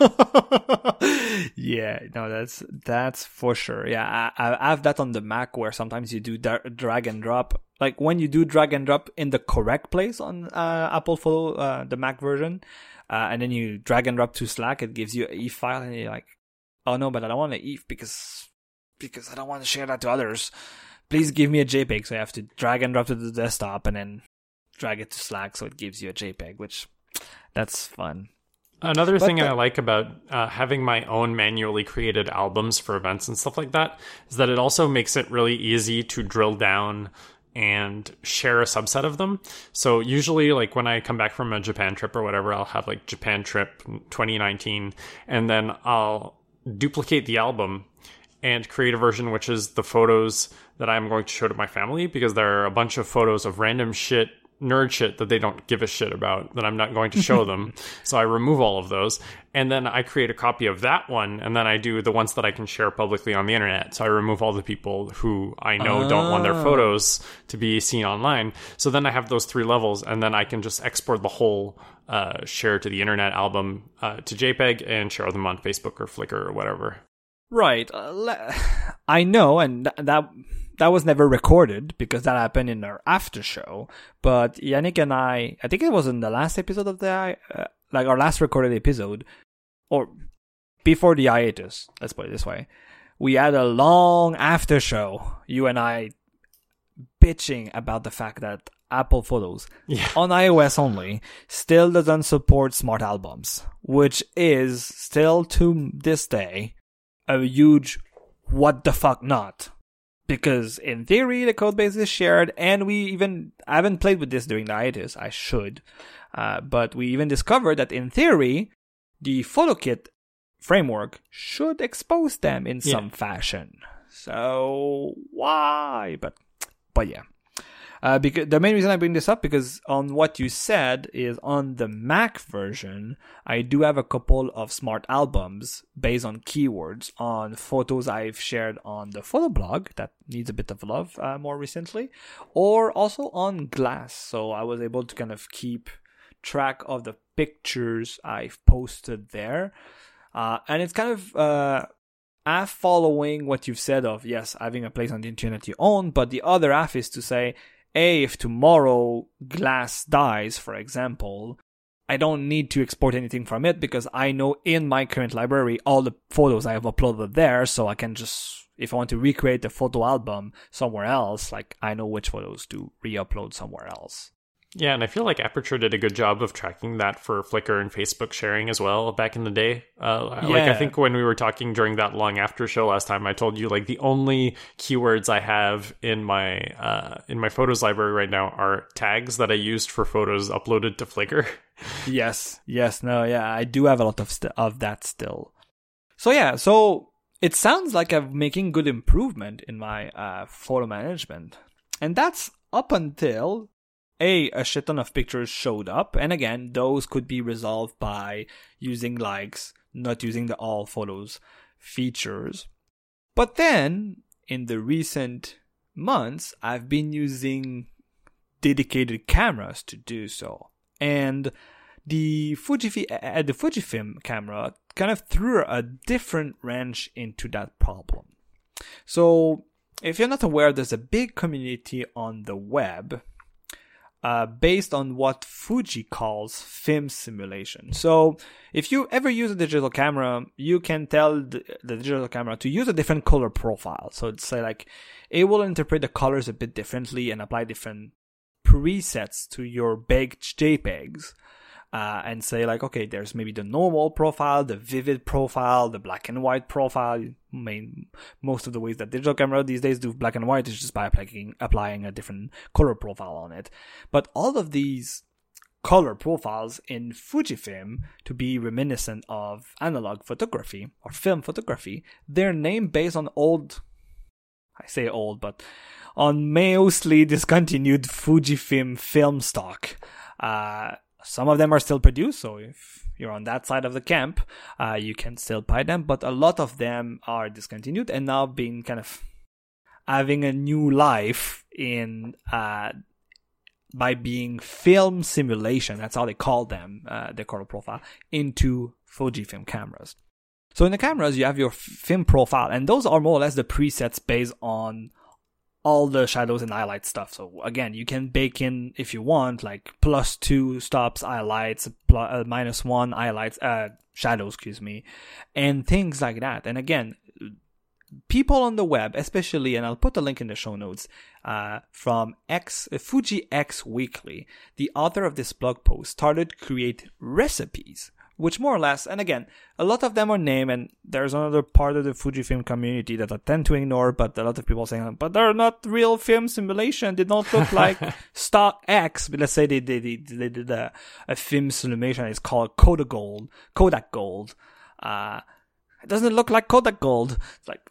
yeah, no, that's that's for sure. Yeah, I, I have that on the Mac where sometimes you do da- drag and drop. Like when you do drag and drop in the correct place on uh, Apple Photo, uh, the Mac version, uh, and then you drag and drop to Slack, it gives you a file, and you're like, oh no, but I don't want to eat because because I don't want to share that to others. Please give me a JPEG. So I have to drag and drop to the desktop and then drag it to Slack so it gives you a JPEG, which that's fun. Another but thing the- I like about uh, having my own manually created albums for events and stuff like that is that it also makes it really easy to drill down and share a subset of them. So usually like when I come back from a Japan trip or whatever, I'll have like Japan trip 2019 and then I'll duplicate the album and create a version which is the photos that I'm going to show to my family because there are a bunch of photos of random shit nerd shit that they don't give a shit about that I'm not going to show them. so I remove all of those. And then I create a copy of that one. And then I do the ones that I can share publicly on the internet. So I remove all the people who I know don't want their oh. photos to be seen online. So then I have those three levels. And then I can just export the whole uh, share to the internet album uh, to JPEG and share them on Facebook or Flickr or whatever. Right. Uh, I know. And th- that that was never recorded because that happened in our after show. But Yannick and I, I think it was in the last episode of the, uh, like our last recorded episode, or before the hiatus. Let's put it this way: we had a long after show. You and I bitching about the fact that Apple Photos yeah. on iOS only still doesn't support smart albums, which is still to this day a huge what the fuck not. Because in theory, the code base is shared, and we even, I haven't played with this during the hiatus, I should. Uh, but we even discovered that in theory, the PhotoKit framework should expose them in Yeah. some fashion. So why? But but yeah. Uh, because the main reason I bring this up because on what you said is on the Mac version, I do have a couple of smart albums based on keywords on photos I've shared on the photo blog that needs a bit of love uh, more recently, or also on Glass. So I was able to kind of keep track of the pictures I've posted there, uh, and it's kind of uh, half following what you've said of yes, having a place on the internet you own, but the other half is to say, hey, if tomorrow glass dies, for example, I don't need to export anything from it because I know in my current library all the photos I have uploaded there, so I can just if I want to recreate the photo album somewhere else, like I know which photos to re-upload somewhere else. Yeah, and I feel like Aperture did a good job of tracking that for Flickr and Facebook sharing as well back in the day. Uh, Like I think when we were talking during that long after show last time, I told you like the only keywords I have in my uh, in my photos library right now are tags that I used for photos uploaded to Flickr. yes, yes, no, yeah, I do have a lot of st- of that still. So yeah, so it sounds like I'm making good improvement in my uh, photo management, and that's up until a a shit ton of pictures showed up, and again, those could be resolved by using likes, not using the all photos features. But then in the recent months, I've been using dedicated cameras to do so. And the Fuji uh, the Fujifilm camera kind of threw a different wrench into that problem. So, if you're not aware, there's a big community on the web uh, based on what Fuji calls film simulation. So, if you ever use a digital camera, you can tell the, the digital camera to use a different color profile. So, it's like it will interpret the colors a bit differently and apply different presets to your baked JPEGs. Uh, and say like, okay, there's maybe the normal profile, the vivid profile, the black and white profile. Main most of the ways that digital camera these days do black and white is just by applying applying a different color profile on it. But all of these color profiles in Fujifilm to be reminiscent of analog photography or film photography, they're named based on old I say old, but on mostly discontinued Fujifilm film stock. Uh, some of them are still produced, so if you're on that side of the camp, uh, you can still buy them, but a lot of them are discontinued and now being kind of having a new life in uh, by being film simulation. That's how they call them, uh, the color profile, into Fujifilm cameras. So in the cameras, you have your film profile, and those are more or less the presets based on all the shadows and highlight stuff. So again, you can bake in if you want, like plus two stops highlights, plus, uh, minus one highlights, uh, shadows, excuse me, and things like that. And again, people on the web, especially, and I'll put a link in the show notes, uh, from X, uh, Fuji X Weekly, the author of this blog post started create recipes which more or less, and again, a lot of them are named, and there's another part of the Fujifilm community that I tend to ignore, but a lot of people saying, but they're not real film simulation. They don't look like Stock X. But let's say they, they, they, they did a, a film simulation. It's called Kodak Gold. Kodak Gold. Uh, it doesn't look like Kodak Gold. It's like,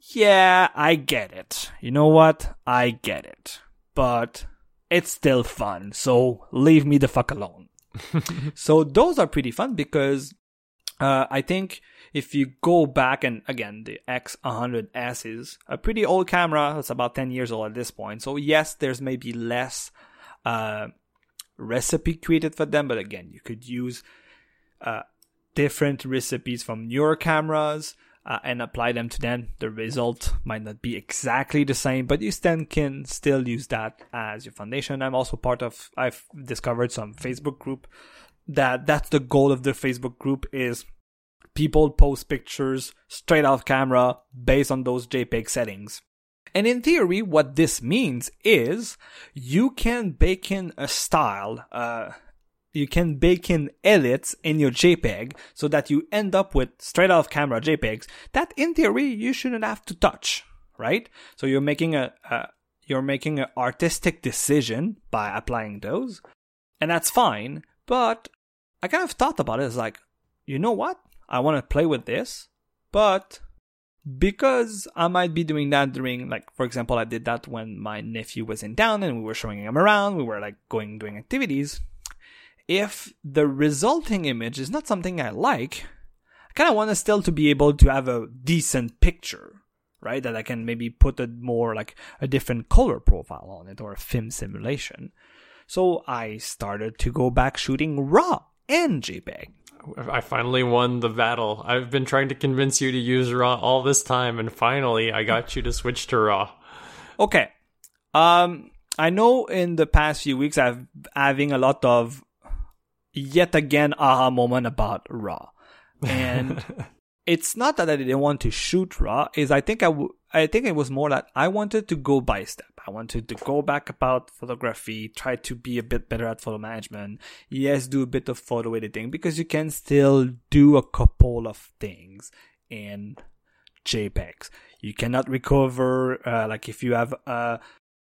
yeah, I get it. You know what? I get it. But it's still fun. So leave me the fuck alone so those are pretty fun because uh, I think if you go back and again the X100S is a pretty old camera. It's about 10 years old at this point. So yes, there's maybe less uh, recipe created for them, but again, you could use uh, different recipes from newer cameras. Uh, and apply them to them. The result might not be exactly the same, but you then can still use that as your foundation. I'm also part of. I've discovered some Facebook group that that's the goal of the Facebook group is people post pictures straight off camera based on those JPEG settings. And in theory, what this means is you can bake in a style. Uh, you can bake in edits in your JPEG so that you end up with straight out of camera JPEGs that in theory you shouldn't have to touch, right? So you're making a, a you're making an artistic decision by applying those, and that's fine. But I kind of thought about it as like, you know what? I want to play with this, but because I might be doing that during, like, for example, I did that when my nephew was in town and we were showing him around. We were like going doing activities. If the resulting image is not something I like, I kind of want to still to be able to have a decent picture, right? That I can maybe put a more like a different color profile on it or a film simulation. So I started to go back shooting raw and JPEG. I finally won the battle. I've been trying to convince you to use RAW all this time, and finally I got you to switch to RAW. Okay. Um, I know in the past few weeks I've having a lot of yet again aha moment about RAW, and it's not that I didn't want to shoot RAW. Is I think I, w- I think it was more that I wanted to go by step. I wanted to go back about photography, try to be a bit better at photo management. Yes, do a bit of photo editing because you can still do a couple of things in JPEGs. You cannot recover, uh, like if you have a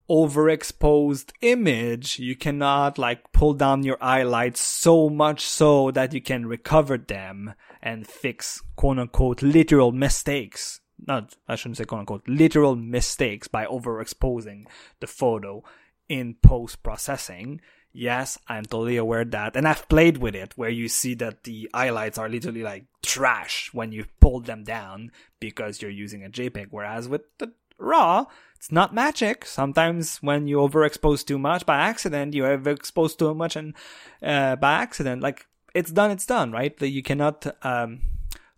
overexposed image, you cannot like pull down your highlights so much so that you can recover them and fix quote unquote literal mistakes not I shouldn't say quote unquote literal mistakes by overexposing the photo in post processing. Yes, I'm totally aware that, and I've played with it where you see that the highlights are literally like trash when you pull them down because you're using a JPEG. Whereas with the RAW, it's not magic. Sometimes when you overexpose too much by accident, you overexpose too much and uh, by accident, like it's done, it's done, right? That You cannot um,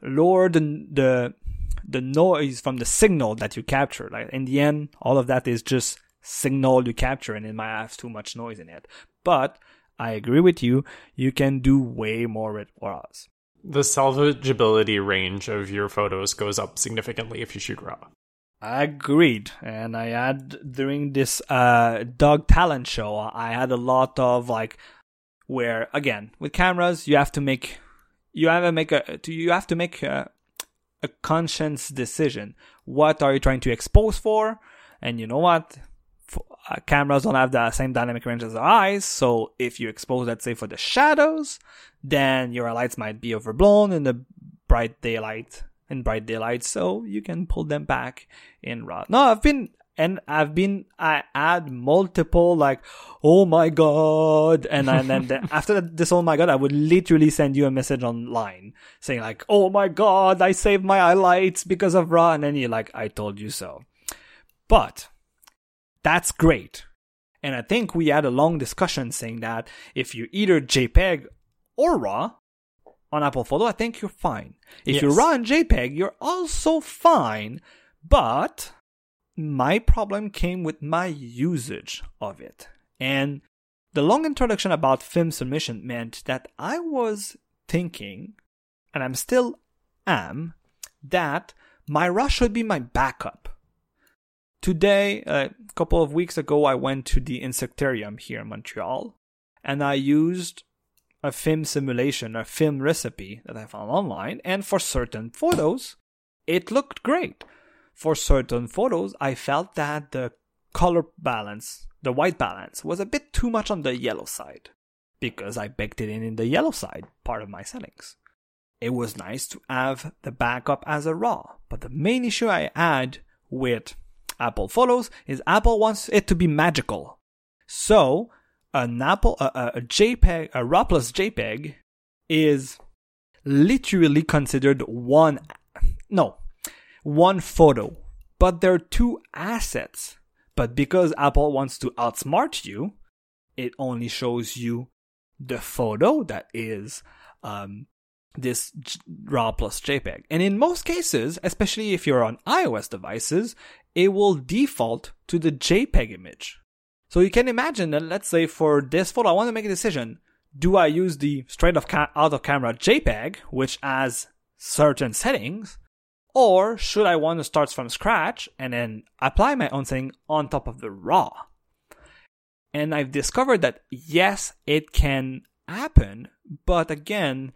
lower the, the the noise from the signal that you capture. Like in the end, all of that is just signal you capture and it might have too much noise in it. But I agree with you, you can do way more with RAWs. The salvageability range of your photos goes up significantly if you shoot RAW. Agreed. And I had during this uh dog talent show, I had a lot of like where again with cameras you have to make you have to make a you have to make a, a conscious decision. What are you trying to expose for? And you know what? Uh, cameras don't have the same dynamic range as our eyes, so if you expose, let's say, for the shadows, then your lights might be overblown in the bright daylight in bright daylight, so you can pull them back in RAW. No, I've been and I've been I add multiple like oh my god and, and then the, after this oh my god I would literally send you a message online saying like oh my god I saved my highlights because of raw and then you're like I told you so but that's great and I think we had a long discussion saying that if you either JPEG or RAW on Apple Photo, I think you're fine. If yes. you RAW and JPEG, you're also fine, but my problem came with my usage of it. And the long introduction about film simulation meant that I was thinking, and I'm still am, that my RAW should be my backup. Today, a couple of weeks ago, I went to the Insectarium here in Montreal, and I used a film simulation, a film recipe that I found online, and for certain photos, it looked great for certain photos, I felt that the color balance, the white balance, was a bit too much on the yellow side because I baked it in in the yellow side part of my settings. It was nice to have the backup as a RAW, but the main issue I had with Apple Photos is Apple wants it to be magical. So, an Apple, a, a JPEG, a RAW plus JPEG is literally considered one, no, one photo, but they're two assets. But because Apple wants to outsmart you, it only shows you the photo that is um, this RAW plus JPEG. And in most cases, especially if you're on iOS devices, it will default to the JPEG image. So you can imagine that, let's say for this photo, I want to make a decision. Do I use the straight off ca- out of camera JPEG, which has certain settings, or should I want to start from scratch and then apply my own thing on top of the raw? And I've discovered that yes, it can happen, but again,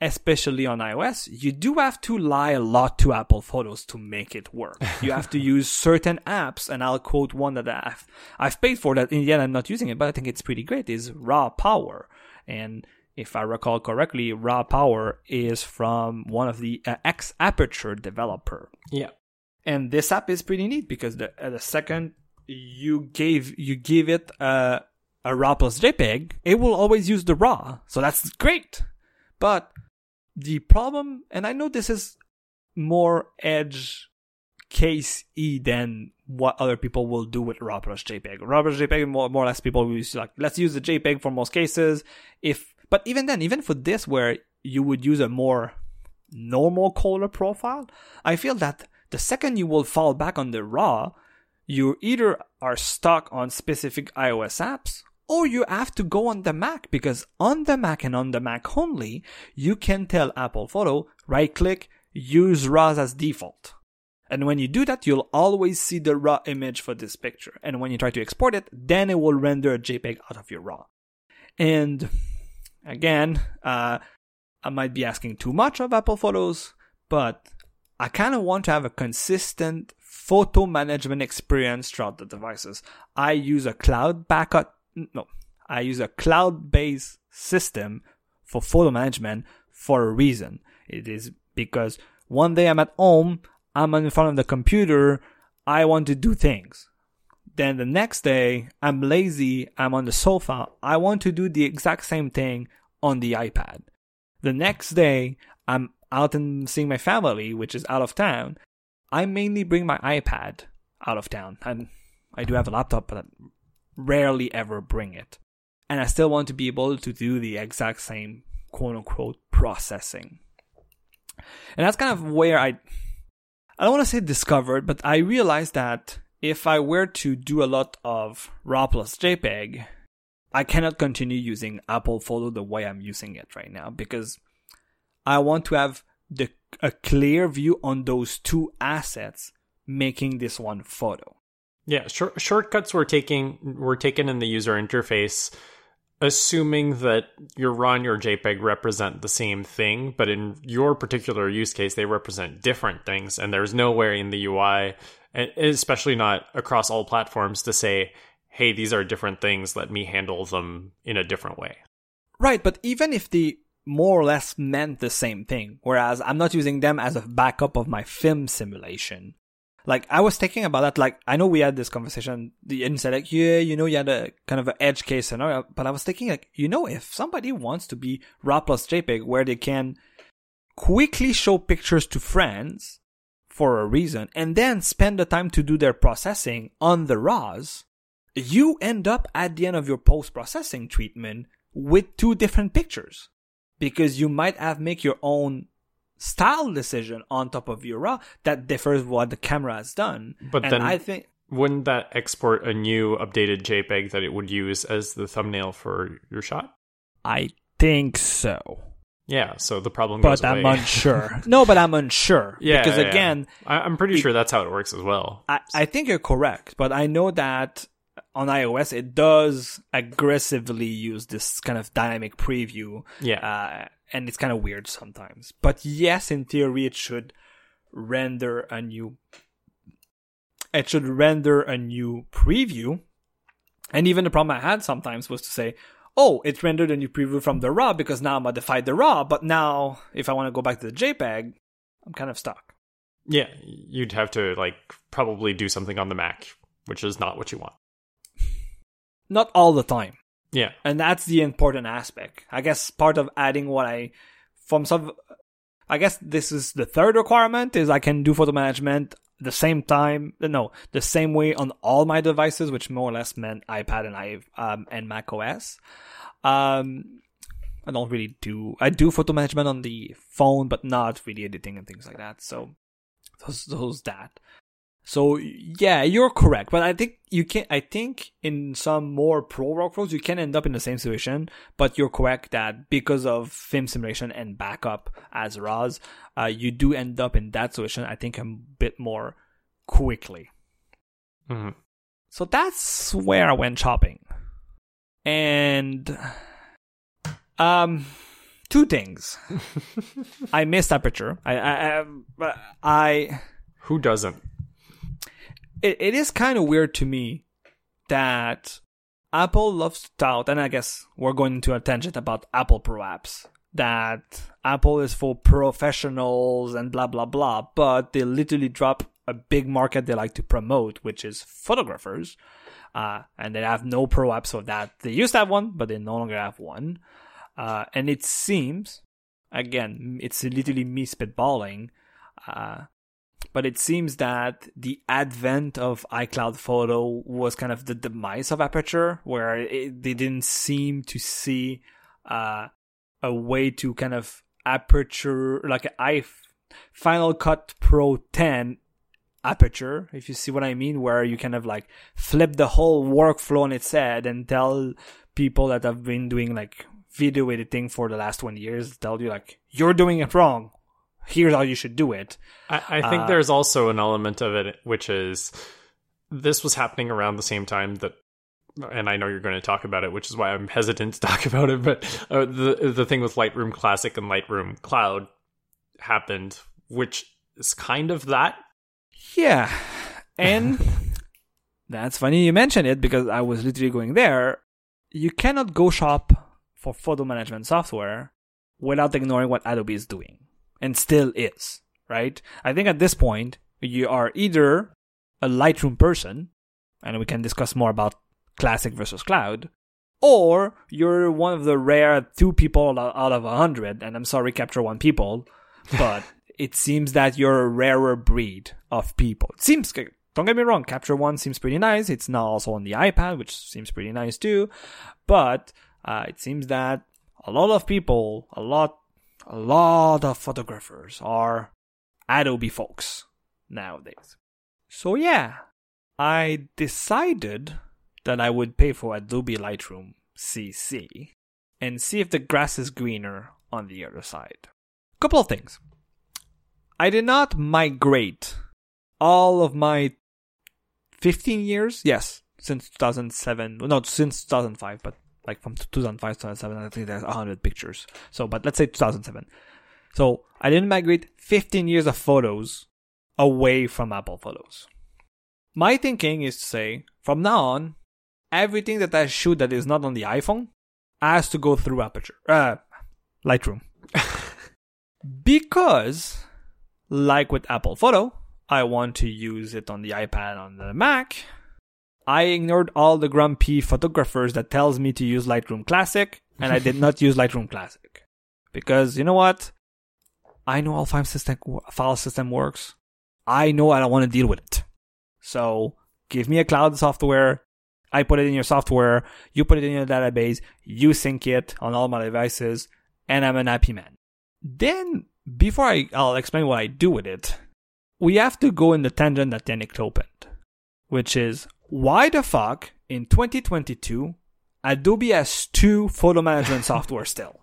especially on iOS, you do have to lie a lot to Apple Photos to make it work. You have to use certain apps, and I'll quote one that I've, I've paid for that in the end I'm not using it, but I think it's pretty great, is Raw Power. And if I recall correctly, Raw Power is from one of the uh, X Aperture developer. Yeah. And this app is pretty neat because the, uh, the second you gave you give it a, a RAW plus JPEG, it will always use the RAW. So that's great. But the problem, and I know this is more edge case E than what other people will do with RAW plus JPEG. RAW plus JPEG, more, more or less, people will use like let's use the JPEG for most cases. If but even then, even for this, where you would use a more normal color profile, I feel that the second you will fall back on the RAW, you either are stuck on specific iOS apps or you have to go on the Mac because on the Mac and on the Mac only, you can tell Apple Photo, right click, use RAW as default. And when you do that, you'll always see the raw image for this picture. And when you try to export it, then it will render a JPEG out of your raw. And again, uh, I might be asking too much of Apple Photos, but I kind of want to have a consistent photo management experience throughout the devices. I use a cloud backup, no, I use a cloud based system for photo management for a reason. It is because one day I'm at home, I'm in front of the computer, I want to do things. Then the next day, I'm lazy, I'm on the sofa, I want to do the exact same thing on the iPad. The next day, I'm out and seeing my family, which is out of town. I mainly bring my iPad out of town. And I do have a laptop, but I rarely ever bring it. And I still want to be able to do the exact same quote unquote processing. And that's kind of where I, I don't want to say discovered, but I realized that if I were to do a lot of RAW plus JPEG, I cannot continue using Apple Photo the way I'm using it right now because I want to have the a clear view on those two assets making this one photo. Yeah, short, shortcuts were taking were taken in the user interface assuming that your RAW and your JPEG represent the same thing, but in your particular use case, they represent different things. And there's nowhere in the UI, especially not across all platforms, to say, hey, these are different things. Let me handle them in a different way. Right. But even if the more or less meant the same thing, whereas I'm not using them as a backup of my film simulation. Like I was thinking about that. Like I know we had this conversation. The said like, yeah, you know, you had a kind of an edge case scenario. But I was thinking like, you know, if somebody wants to be RAW plus JPEG, where they can quickly show pictures to friends for a reason, and then spend the time to do their processing on the RAWs, you end up at the end of your post processing treatment with two different pictures because you might have make your own style decision on top of your raw that differs what the camera has done. But and then I think wouldn't that export a new updated JPEG that it would use as the thumbnail for your shot? I think so. Yeah, so the problem but I'm unsure. no, but I'm unsure. Yeah, because yeah, again, yeah. I'm pretty it, sure that's how it works as well. I, I think you're correct, but I know that on iOS, it does aggressively use this kind of dynamic preview. Yeah. Uh, and it's kind of weird sometimes. But yes, in theory, it should render a new. It should render a new preview. And even the problem I had sometimes was to say, oh, it rendered a new preview from the RAW because now I modified the RAW. But now, if I want to go back to the JPEG, I'm kind of stuck. Yeah, you'd have to like probably do something on the Mac, which is not what you want. Not all the time. Yeah. And that's the important aspect. I guess part of adding what I, from some, I guess this is the third requirement is I can do photo management the same time, no, the same way on all my devices, which more or less meant iPad and i um, and Mac OS. Um, I don't really do, I do photo management on the phone, but not really editing and things like that. So those, those that. So yeah, you're correct, but I think you can. I think in some more pro rock workflows, you can end up in the same situation. But you're correct that because of film simulation and backup as RAWs, uh, you do end up in that situation. I think a bit more quickly. Mm-hmm. So that's where I went shopping, and Um, two things. I missed aperture. I, I, I, I Who doesn't? It, it is kind of weird to me that Apple loves to tout, and I guess we're going into a tangent about Apple Pro apps. That Apple is for professionals and blah blah blah, but they literally drop a big market they like to promote, which is photographers. Uh, and they have no pro apps for that. They used to have one, but they no longer have one. Uh, and it seems, again, it's literally me spitballing, uh, but it seems that the advent of iCloud Photo was kind of the demise of Aperture, where it, they didn't seem to see uh, a way to kind of Aperture, like I Final Cut Pro 10 aperture, if you see what I mean, where you kind of like flip the whole workflow on its head and tell people that have been doing like video editing for the last 20 years, tell you like, you're doing it wrong. Here's how you should do it. I, I think Uh, there's also an element of it, which is this was happening around the same time that, and I know you're going to talk about it, which is why I'm hesitant to talk about it. But uh, the the thing with Lightroom Classic and Lightroom Cloud happened, which is kind of that. Yeah. And that's funny you mentioned it because I was literally going there. You cannot go shop for photo management software without ignoring what Adobe is doing and still is, right? I think at this point, you are either a Lightroom person, and we can discuss more about classic versus cloud, or you're one of the rare two people out of a hundred, and I'm sorry, Capture One people, but it seems that you're a rarer breed of people. It seems, don't get me wrong, Capture One seems pretty nice. It's now also on the iPad, which seems pretty nice too. But uh, it seems that a lot of people, a lot, a lot of photographers are Adobe folks nowadays. So yeah, I decided that I would pay for Adobe Lightroom CC and see if the grass is greener on the other side. Couple of things. I did not migrate all of my 15 years, yes, since 2007, no, since 2005, but like from 2005 to 2007, I think there's 100 pictures. So, but let's say 2007. So I didn't migrate 15 years of photos away from Apple Photos. My thinking is to say, from now on, everything that I shoot that is not on the iPhone has to go through Aperture, uh, Lightroom. because, like with Apple Photo, I want to use it on the iPad on the Mac. I ignored all the grumpy photographers that tells me to use Lightroom Classic, and I did not use Lightroom Classic because you know what? I know how file system file system works. I know I don't want to deal with it. So give me a cloud software. I put it in your software. You put it in your database. You sync it on all my devices, and I'm an happy man. Then, before I, I'll explain what I do with it, we have to go in the tangent that Yannick opened, which is why the fuck in 2022 Adobe has two photo management software still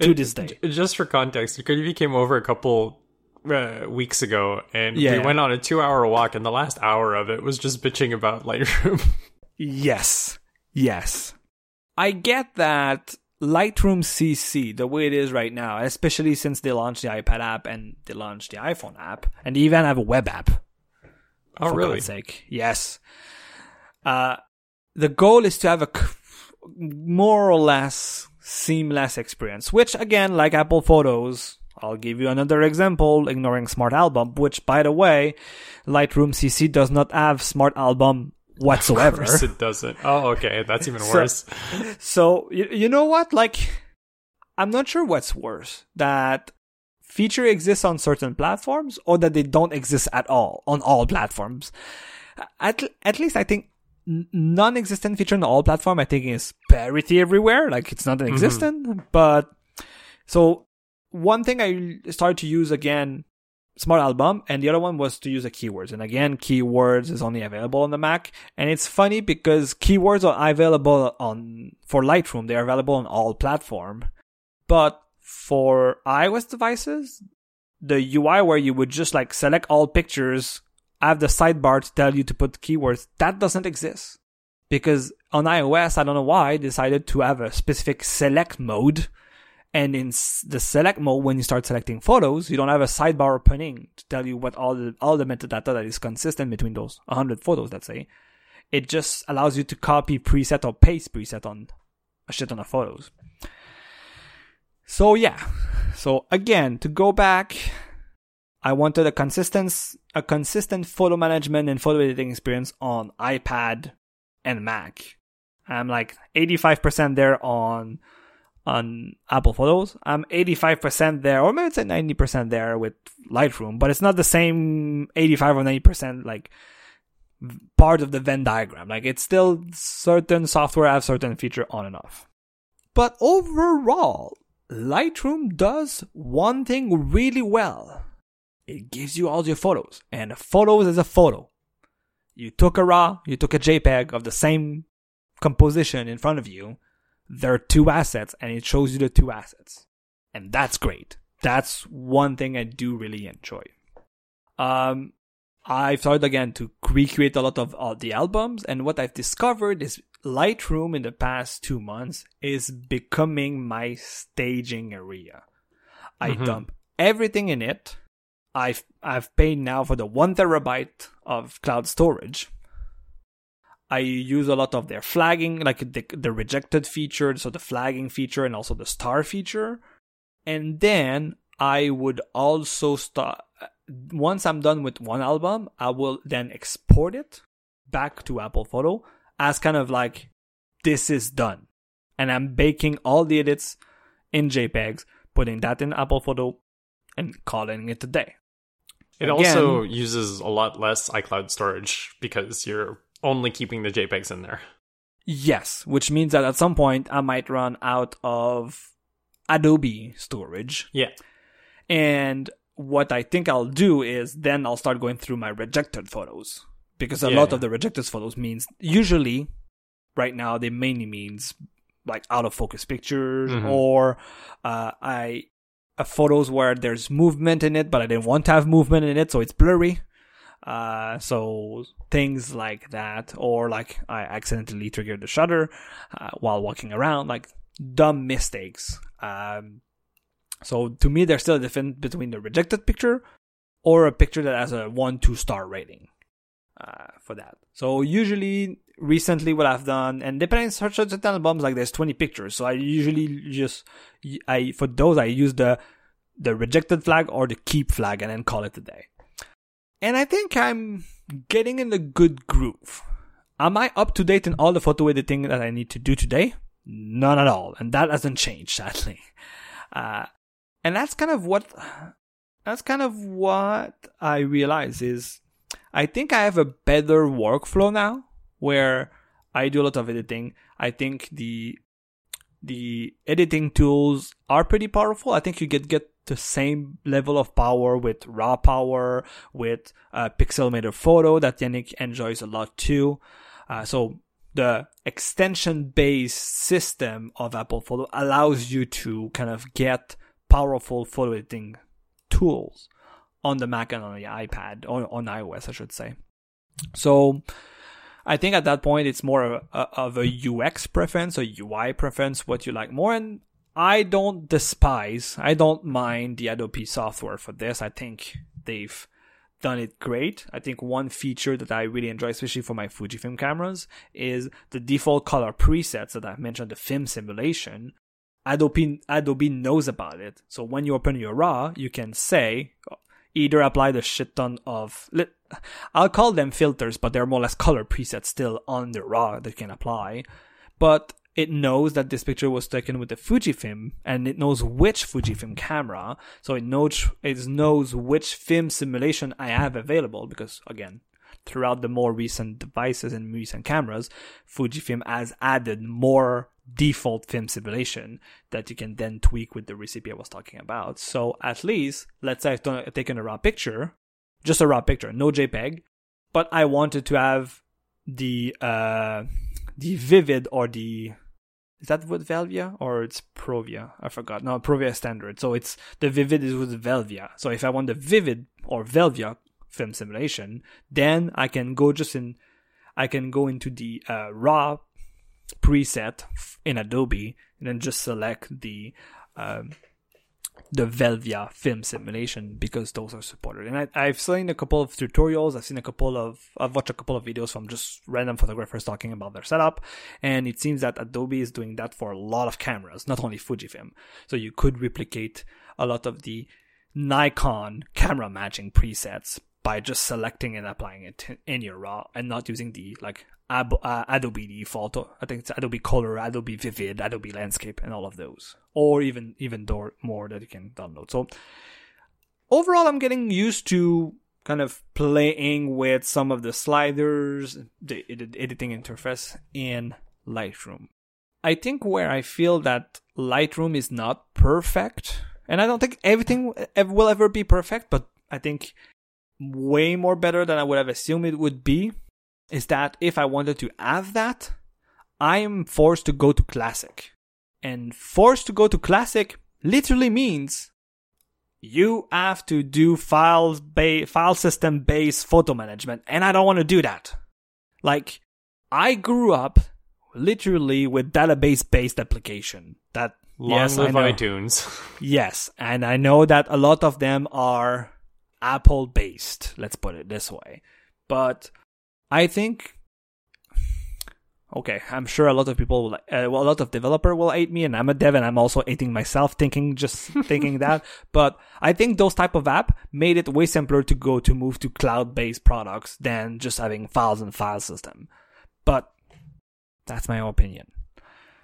to this day. Just for context, Kodivi came over a couple uh, weeks ago, and Yeah. we went on a two-hour walk, and the last hour of it was just bitching about Lightroom. Yes. Yes. I get that Lightroom CC, the way it is right now, especially since they launched the iPad app and they launched the iPhone app, and they even have a web app. oh, for really? God's sake. Yes. Uh, the goal is to have a more or less seamless experience, which again, like Apple Photos, I'll give you another example, ignoring Smart Album, which by the way, Lightroom CC does not have Smart Album Of whatsoever. course it doesn't. Oh, okay, that's even worse. So you, you know what? Like, I'm not sure what's worse that feature exists on certain platforms or that they don't exist at all on all platforms. At at least I think non-existent feature on all platform I think is parity everywhere. Like it's not an existent, but so one thing I started to use again Smart Album, and the other one was to use the keywords. And again, keywords is only available on the Mac. And it's funny because keywords are available on for Lightroom. They are available on all platform, but for iOS devices, the UI where you would just like select all pictures, have the sidebar to tell you to put keywords, that doesn't exist. Because on iOS, I don't know why, I decided to have a specific select mode And in the select mode, when you start selecting photos, you don't have a sidebar opening to tell you what all the all the metadata that is consistent between those 100 photos, let's say. It just allows you to copy preset or paste preset on a shit ton of photos. So yeah. So again, to go back, I wanted a consistent a consistent photo management and photo editing experience on iPad and Mac. I'm like 85% there on on Apple Photos. I'm 85% there, or maybe it's at 90% there with Lightroom, but it's not the same 85 or 90% like part of the Venn diagram. Like it's still certain software have certain feature on and off. But overall, Lightroom does one thing really well. It gives you all your photos, and a photo is a photo. You took a RAW, you took a JPEG of the same composition in front of you. There are two assets, and it shows you the two assets. And that's great. That's one thing I do really enjoy. Um, I've started again to recreate a lot of uh, the albums, and what I've discovered is Lightroom in the past two months is becoming my staging area. I mm-hmm. dump everything in it. I've I've paid now for the one terabyte of cloud storage. I use a lot of their flagging, like the, the rejected feature, so the flagging feature and also the star feature. And then I would also start once I'm done with one album, I will then export it back to Apple Photo as kind of like this is done. And I'm baking all the edits in JPEGs, putting that in Apple Photo and calling it a day. It Again, also uses a lot less iCloud storage because you're only keeping the JPEGs in there. Yes, which means that at some point I might run out of Adobe storage. Yeah. And what I think I'll do is then I'll start going through my rejected photos because a yeah, lot yeah. of the rejected photos means usually right now they mainly means like out of focus pictures mm-hmm. or uh, I photos where there's movement in it but I didn't want to have movement in it so it's blurry. Uh, so things like that, or like I accidentally triggered the shutter uh, while walking around, like dumb mistakes. Um, so to me, there's still a difference between the rejected picture or a picture that has a one, two star rating uh, for that. So usually, recently, what I've done, and depending on certain albums, like there's 20 pictures. So I usually just, I for those I use the the rejected flag or the keep flag and then call it a day. And I think I'm getting in a good groove. Am I up to date in all the photo editing that I need to do today? None at all, and that hasn't changed, sadly. Uh, and that's kind of what that's kind of what I realize is I think I have a better workflow now where I do a lot of editing. I think the the editing tools are pretty powerful. I think you get get the same level of power with raw power with pixelmator photo that Yannick enjoys a lot too. Uh, so the extension based system of Apple Photo allows you to kind of get powerful photo editing tools on the Mac and on the iPad or on iOS, I should say. So I think at that point it's more of a, of a UX preference, a UI preference, what you like more. And I don't despise, I don't mind the Adobe software for this. I think they've done it great. I think one feature that I really enjoy, especially for my Fujifilm cameras, is the default color presets that I've mentioned, the film simulation. Adobe Adobe knows about it. So when you open your RAW, you can say either apply the shit ton of I'll call them filters, but they're more or less color presets still on the RAW that can apply. But it knows that this picture was taken with the Fujifilm and it knows which Fujifilm camera. So it knows it knows which film simulation I have available because again, throughout the more recent devices and recent cameras, Fujifilm has added more default film simulation that you can then tweak with the recipe I was talking about. So at least, let's say I've taken a raw picture, just a raw picture, no JPEG, but I wanted to have the uh, the vivid or the is that with Velvia or it's Provia? I forgot. No, Provia standard. So it's the vivid is with Velvia. So if I want the vivid or Velvia film simulation, then I can go just in, I can go into the uh, raw preset in Adobe and then just select the um, the Velvia film simulation because those are supported. And I, have seen a couple of tutorials. I've seen a couple of, I've watched a couple of videos from just random photographers talking about their setup. And it seems that Adobe is doing that for a lot of cameras, not only Fujifilm. So you could replicate a lot of the Nikon camera matching presets by just selecting and applying it in your raw and not using the like uh, Adobe default. I think it's Adobe Color, Adobe Vivid, Adobe Landscape, and all of those, or even even more that you can download. So overall, I'm getting used to kind of playing with some of the sliders, the editing interface in Lightroom. I think where I feel that Lightroom is not perfect, and I don't think everything will ever be perfect, but I think way more better than I would have assumed it would be is that if I wanted to have that, I am forced to go to classic. And forced to go to classic literally means you have to do file ba- file system based photo management and I don't want to do that. Like I grew up literally with database based application that Long yes, live iTunes. yes, and I know that a lot of them are Apple based, let's put it this way. But I think okay, I'm sure a lot of people will, uh, well, a lot of developer will hate me, and I'm a dev, and I'm also hating myself, thinking just thinking that. But I think those type of app made it way simpler to go to move to cloud based products than just having files and file system. But that's my opinion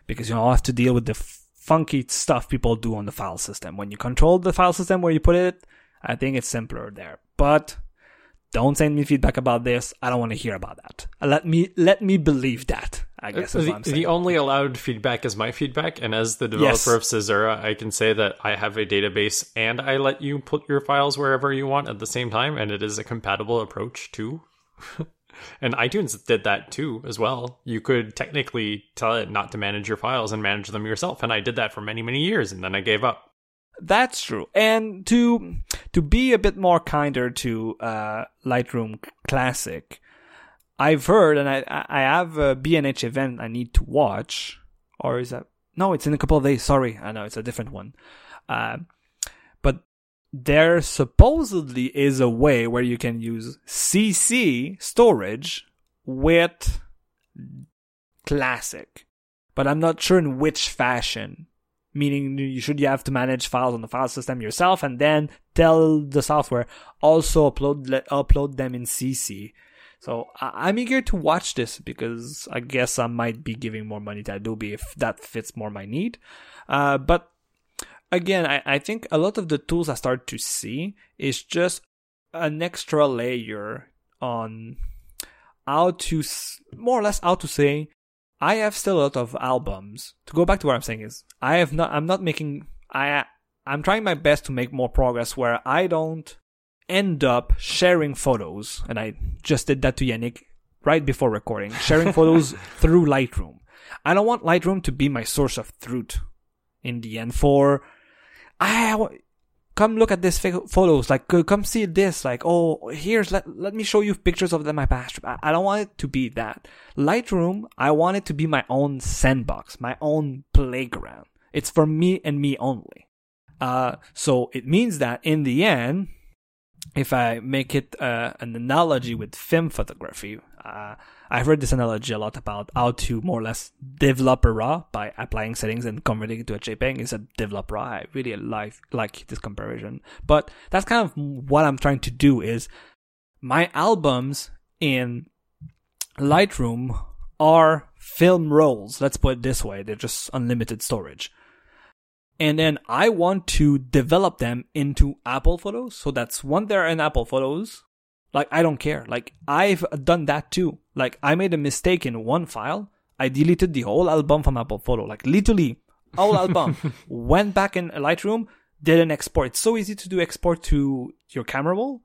because you don't have to deal with the funky stuff people do on the file system. When you control the file system where you put it, I think it's simpler there. But don't send me feedback about this. I don't want to hear about that. Let me let me believe that. I uh, guess the, the, only allowed feedback is my feedback, and as the developer yes. of Caesura, I can say that I have a database and I let you put your files wherever you want at the same time, and it is a compatible approach too. and iTunes did that too as well. You could technically tell it not to manage your files and manage them yourself, and I did that for many many years, and then I gave up. That's true. And to to be a bit more kinder to uh, Lightroom Classic, I've heard, and I I have a B&H event I need to watch, or is that no? It's in a couple of days. Sorry, I know it's a different one. Uh, but there supposedly is a way where you can use CC storage with Classic, but I'm not sure in which fashion meaning you should you have to manage files on the file system yourself and then tell the software also upload upload them in CC. So I'm eager to watch this because I guess I might be giving more money to Adobe if that fits more my need. Uh, but again, I, I think a lot of the tools I start to see is just an extra layer on how to more or less how to say I have still a lot of albums. To go back to what I'm saying is, I have not. I'm not making. I. I'm trying my best to make more progress where I don't end up sharing photos, and I just did that to Yannick right before recording, sharing photos through Lightroom. I don't want Lightroom to be my source of truth in the end. For I come look at these photos like come see this like oh here's let, let me show you pictures of my past I don't want it to be that. Lightroom i want it to be my own sandbox my own playground. It's for me and me only. Uh so it means that in the end if i make it uh, an analogy with film photography uh, I've heard this analogy a lot about how to more or less develop a RAW by applying settings and converting it to a JPEG. It's a develop RAW. I really like like this comparison, but that's kind of what I'm trying to do. Is my albums in Lightroom are film rolls. Let's put it this way: they're just unlimited storage. And then I want to develop them into Apple Photos. So that's one they're in Apple Photos. Like, I don't care. Like, I've done that too. Like, I made a mistake in one file. I deleted the whole album from Apple Photo. Like, literally, whole album. Went back in Lightroom, did an export. It's so easy to do export to your camera roll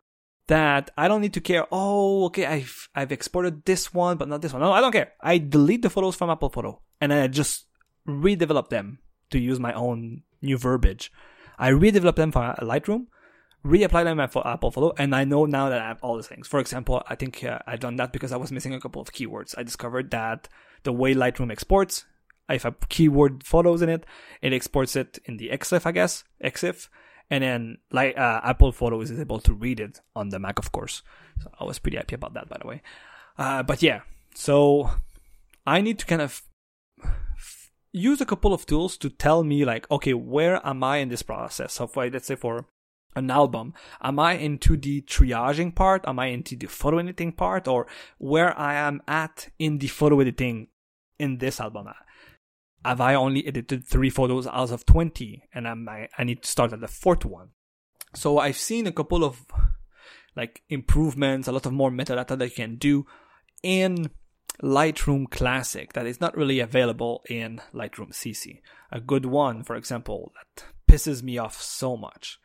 that I don't need to care. Oh, okay, I've, I've exported this one, but not this one. No, I don't care. I delete the photos from Apple Photo and then I just redevelop them to use my own new verbiage. I redevelop them for Lightroom reapply them for Apple Photo, and I know now that I have all these things. For example, I think uh, I've done that because I was missing a couple of keywords. I discovered that the way Lightroom exports, if I keyword photos in it, it exports it in the EXIF, I guess, EXIF, and then like uh, Apple Photos is able to read it on the Mac, of course. So I was pretty happy about that, by the way. Uh, but yeah, so I need to kind of use a couple of tools to tell me like, okay, where am I in this process? So let's say for an album, am I into the triaging part? Am I into the photo editing part or where I am at in the photo editing in this album? Have I only edited three photos out of 20 and I'm, I, I need to start at the fourth one? So I've seen a couple of like improvements, a lot of more metadata that you can do in Lightroom Classic that is not really available in Lightroom CC. A good one, for example, that pisses me off so much.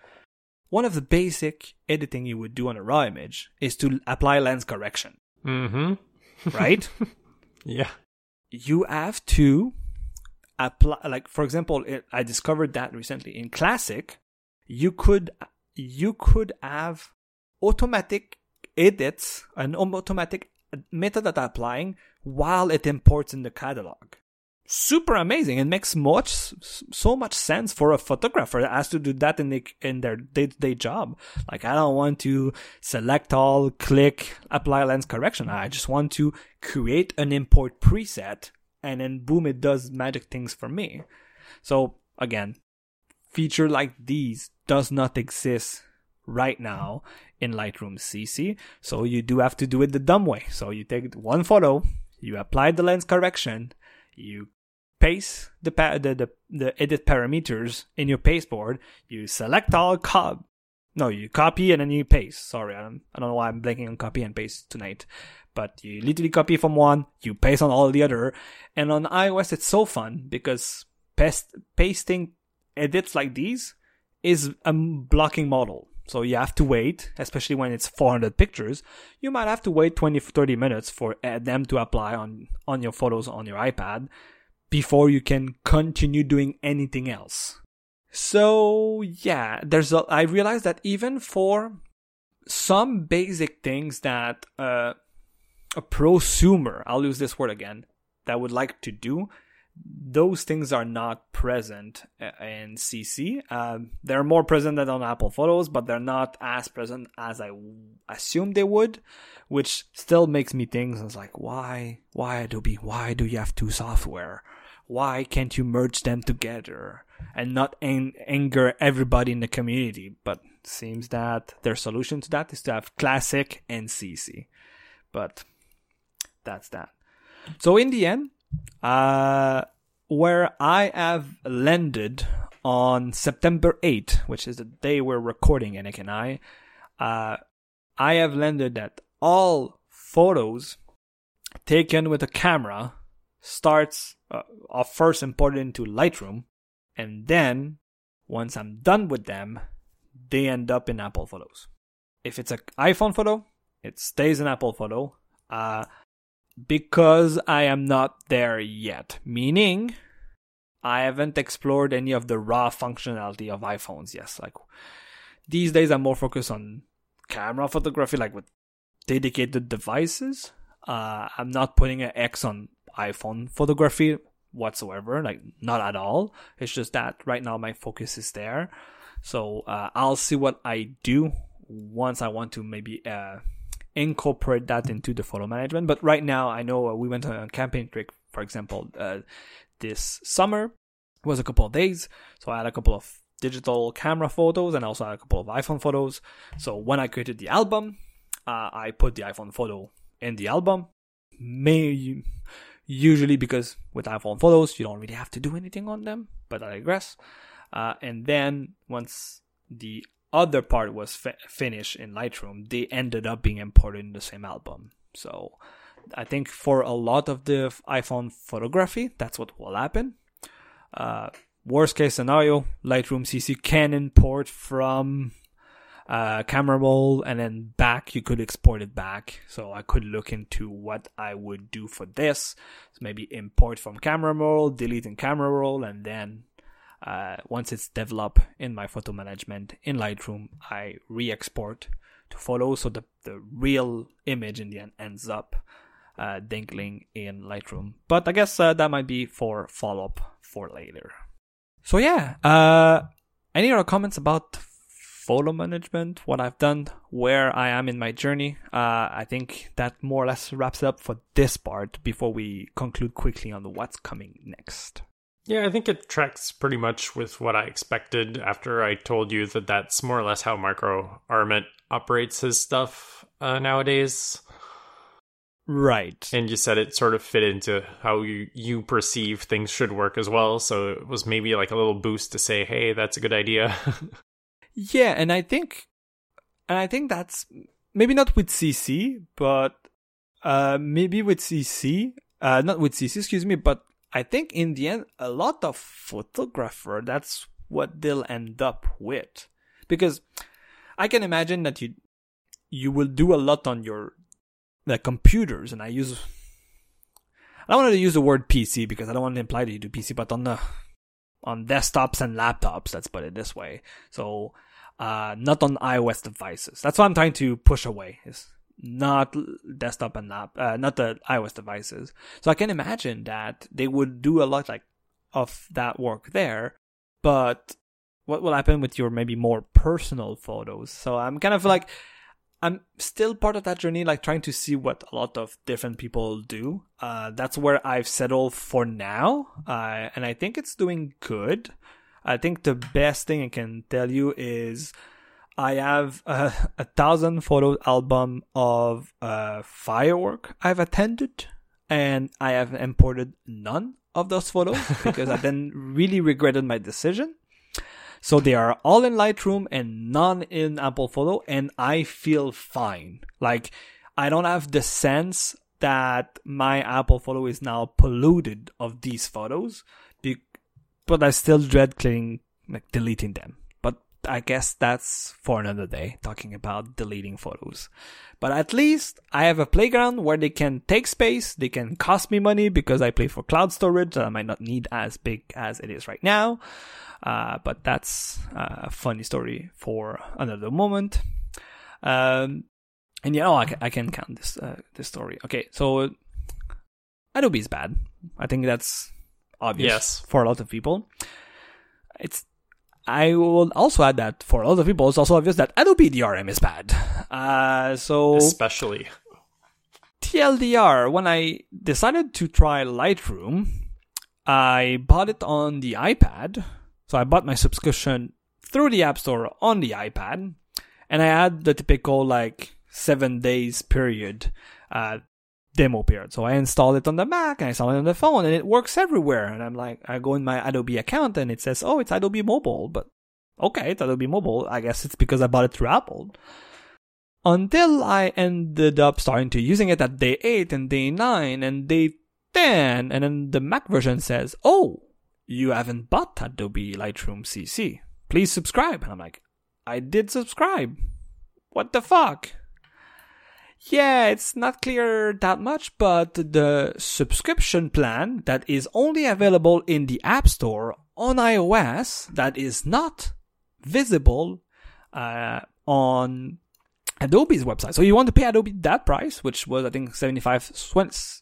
One of the basic editing you would do on a raw image is to apply lens correction. Mm-hmm. right? yeah. You have to apply, like, for example, it, I discovered that recently in Classic, you could, you could have automatic edits, an automatic metadata applying while it imports in the catalog. Super amazing. It makes much so much sense for a photographer that has to do that in the, in their day to day job. Like I don't want to select all, click, apply lens correction. I just want to create an import preset and then boom, it does magic things for me. So again, feature like these does not exist right now in Lightroom CC. So you do have to do it the dumb way. So you take one photo, you apply the lens correction, you paste the, pa- the, the, the edit parameters in your pasteboard, you select all, no, you copy and then you paste. Sorry, I don't, I don't know why I'm blanking on copy and paste tonight. But you literally copy from one, you paste on all the other. And on iOS, it's so fun because paste, pasting edits like these is a blocking model. So you have to wait, especially when it's 400 pictures. You might have to wait 20 30 minutes for uh, them to apply on on your photos on your iPad before you can continue doing anything else. So yeah, there's a, I realized that even for some basic things that uh, a prosumer, I'll use this word again, that would like to do, those things are not present uh, in CC. Um, they're more present than on Apple Photos, but they're not as present as I assumed they would, which still makes me think, it's like, why, why Adobe? Why do you have two software? Why can't you merge them together and not ang- anger everybody in the community? But seems that their solution to that is to have Classic and CC. But that's that. So in the end, uh, where I have landed on September 8th, which is the day we're recording, Yannick and I, uh, I have landed that all photos taken with a camera starts uh, are first imported into Lightroom, and then once I'm done with them, they end up in Apple Photos. If it's an iPhone photo, it stays in Apple Photo. Uh, because I am not there yet, meaning I haven't explored any of the raw functionality of iPhones. Yes, like these days I'm more focused on camera photography, like with dedicated devices. Uh, I'm not putting an X on iPhone photography whatsoever, like not at all. It's just that right now my focus is there. So uh, I'll see what I do once I want to maybe uh, incorporate that into the photo management. But right now, I know uh, we went on a campaign trip, for example, uh, this summer it was a couple of days. So I had a couple of digital camera photos and also a couple of iPhone photos. So when I created the album, uh, I put the iPhone photo in the album. May usually because with iPhone photos you don't really have to do anything on them, but I digress. Uh, and then once the other part was fi- finished in Lightroom, they ended up being imported in the same album. So I think for a lot of the iPhone photography, that's what will happen. Uh, worst case scenario, Lightroom CC can import from uh, camera roll and then back you could export it back so i could look into what i would do for this so maybe import from camera roll delete in camera roll and then uh, once it's developed in my photo management in Lightroom, I re-export to follow so the, the real image in the end ends up uh, dangling in Lightroom. But I guess uh, that might be for follow up for later. So yeah, uh, any other comments about photo management, what I've done, where I am in my journey? Uh, I think that more or less wraps up for this part before we conclude quickly on the what's coming next. Yeah, I think it tracks pretty much with what I expected after I told you that that's more or less how Micro Armit operates his stuff uh, nowadays. Right. And you said it sort of fit into how you, you perceive things should work as well. So it was maybe like a little boost to say, hey, that's a good idea. yeah, and I think and I think that's maybe not with CC, but uh maybe with CC. Uh not with CC, excuse me, but I think in the end a lot of photographer that's what they'll end up with. Because I can imagine that you you will do a lot on your the computers, and I use. I don't want to use the word PC because I don't want to imply that you do PC, but on the on desktops and laptops, let's put it this way. So, uh, not on iOS devices. That's what I'm trying to push away. Is not desktop and lap, uh, not the iOS devices. So I can imagine that they would do a lot like of that work there, but what will happen with your maybe more personal photos? So I'm kind of like I'm still part of that journey, like trying to see what a lot of different people do. Uh, that's where I've settled for now, uh, and I think it's doing good. I think the best thing I can tell you is I have a, a thousand photo album of uh, firework I've attended, and I have imported none of those photos because I then really regretted my decision. So they are all in Lightroom and none in Apple Photo, and I feel fine. Like, I don't have the sense that my Apple Photo is now polluted of these photos, but I still dread cleaning, like deleting them. I guess that's for another day, talking about deleting photos. But at least I have a playground where they can take space, they can cost me money because I play for cloud storage that I might not need as big as it is right now. Uh, but that's a funny story for another moment. Um, and yeah, oh, I can, I can count this uh, this story. Okay, so Adobe is bad. I think that's obvious yes. for a lot of people. It's I will also add that for a lot of people, it's also obvious that Adobe DRM is bad. Uh, so especially TLDR, when I decided to try Lightroom, I bought it on the iPad so I bought my subscription through the App Store on the iPad, and I had the typical like seven days period uh, demo period. So I installed it on the Mac and I installed it on the phone, and it works everywhere. And I'm like, I go in my Adobe account and it says, "Oh, it's Adobe Mobile," but okay, it's Adobe Mobile. I guess it's because I bought it through Apple. Until I ended up starting to using it at day eight and day nine and day ten, and then the Mac version says, "Oh." you haven't bought Adobe Lightroom CC. Please subscribe. And I'm like, I did subscribe. What the fuck? Yeah, it's not clear that much, but the subscription plan that is only available in the App Store on iOS, that is not visible uh, on Adobe's website. So you want to pay Adobe that price, which was I think 75,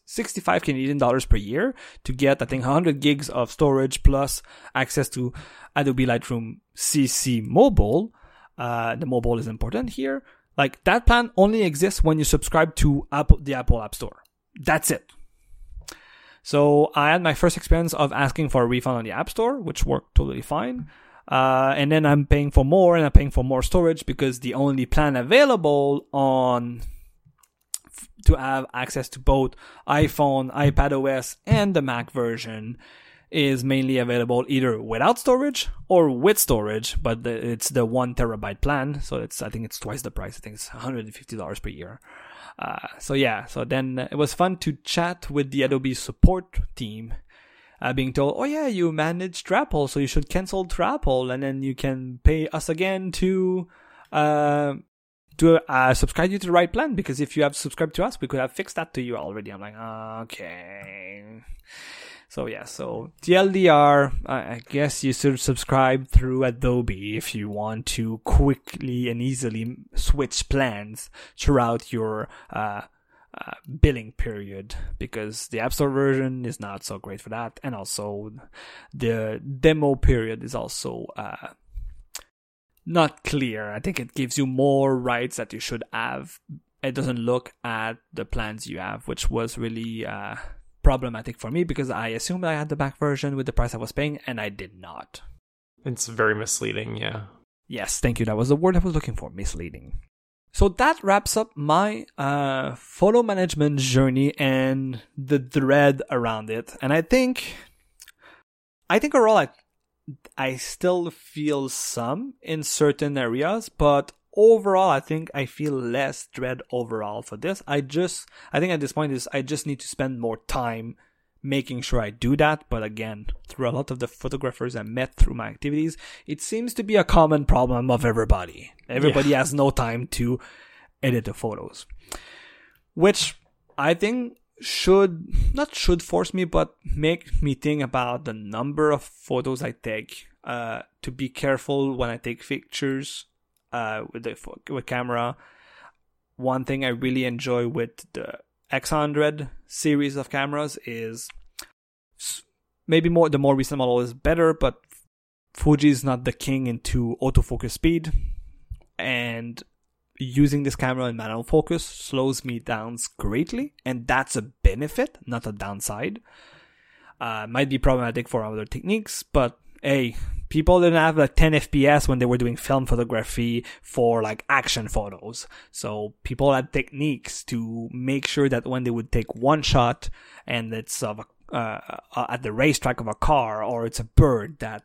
65 Canadian dollars per year to get I think 100 gigs of storage plus access to Adobe Lightroom CC mobile. Uh, the mobile is important here. Like that plan only exists when you subscribe to Apple, the Apple App Store. That's it. So I had my first experience of asking for a refund on the App Store, which worked totally fine. Uh, and then I'm paying for more and I'm paying for more storage because the only plan available on to have access to both iPhone, iPad OS, and the Mac version is mainly available either without storage or with storage, but the, it's the one terabyte plan. So it's, I think it's twice the price. I think it's $150 per year. Uh, so yeah, so then it was fun to chat with the Adobe support team uh, being told, "Oh yeah, you manage Trapple, so you should cancel Trapple, and then you can pay us again to uh, to uh, subscribe you to the right plan. Because if you have subscribed to us, we could have fixed that to you already." I'm like, okay. So yeah, so TLDR, I guess you should subscribe through Adobe if you want to quickly and easily switch plans throughout your uh, uh, billing period because the App Store version is not so great for that, and also the demo period is also uh, not clear. I think it gives you more rights that you should have. It doesn't look at the plans you have, which was really uh, problematic for me because I assumed I had the back version with the price I was paying, and I did not. It's very misleading, yeah. Yes, thank you. That was the word I was looking for misleading. So that wraps up my uh, photo management journey and the dread around it. And I think, I think overall, I, I still feel some in certain areas, but overall, I think I feel less dread overall for this. I just, I think at this point is I just need to spend more time making sure I do that. But again, through a lot of the photographers I met through my activities, it seems to be a common problem of everybody. Everybody yeah. has no time to edit the photos, which I think should not should force me, but make me think about the number of photos I take. Uh, to be careful when I take pictures uh, with the with camera. One thing I really enjoy with the X100 series of cameras is maybe more the more recent model is better, but Fuji is not the king into autofocus speed, and using this camera in manual focus slows me down greatly, and that's a benefit, not a downside. Uh, might be problematic for other techniques, but hey, people didn't have like 10 FPS when they were doing film photography for like action photos. So people had techniques to make sure that when they would take one shot and it's of a, uh, at the racetrack of a car or it's a bird that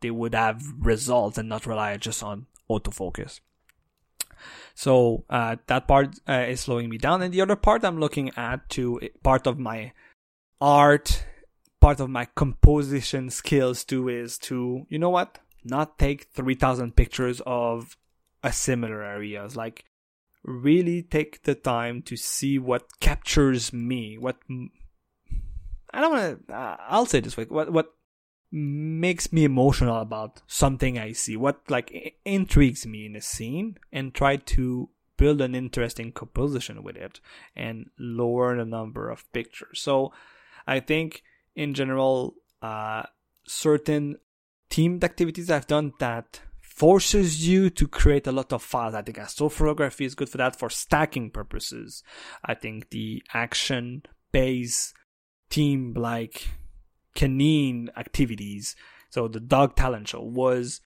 they would have results and not rely just on autofocus. So uh, that part uh, is slowing me down, and the other part I'm looking at to part of my art part of my composition skills too is to, you know what, not take 3000 pictures of a similar areas. Like, really take the time to see what captures me, what I don't want to. Uh, I'll say this way: what what makes me emotional about something I see, what like intrigues me in a scene, and try to build an interesting composition with it and lower the number of pictures. So, I think in general uh, certain teamed activities I've done that forces you to create a lot of files. I think astrophotography is good for that for stacking purposes. I think the action based team like canine activities, so the dog talent show was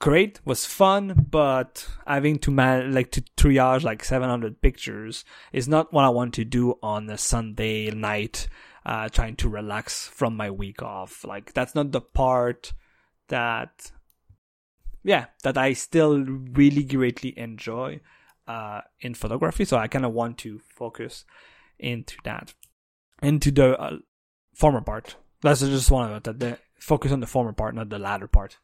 great, was fun, but having to man like to triage like 700 pictures is not what I want to do on a Sunday night uh, trying to relax from my week off. Like that's not the part that, yeah, that I still really greatly enjoy uh, in photography. So I kind of want to focus into that, into the uh, former part. That's just one of it. That the focus on the former part, not the latter part.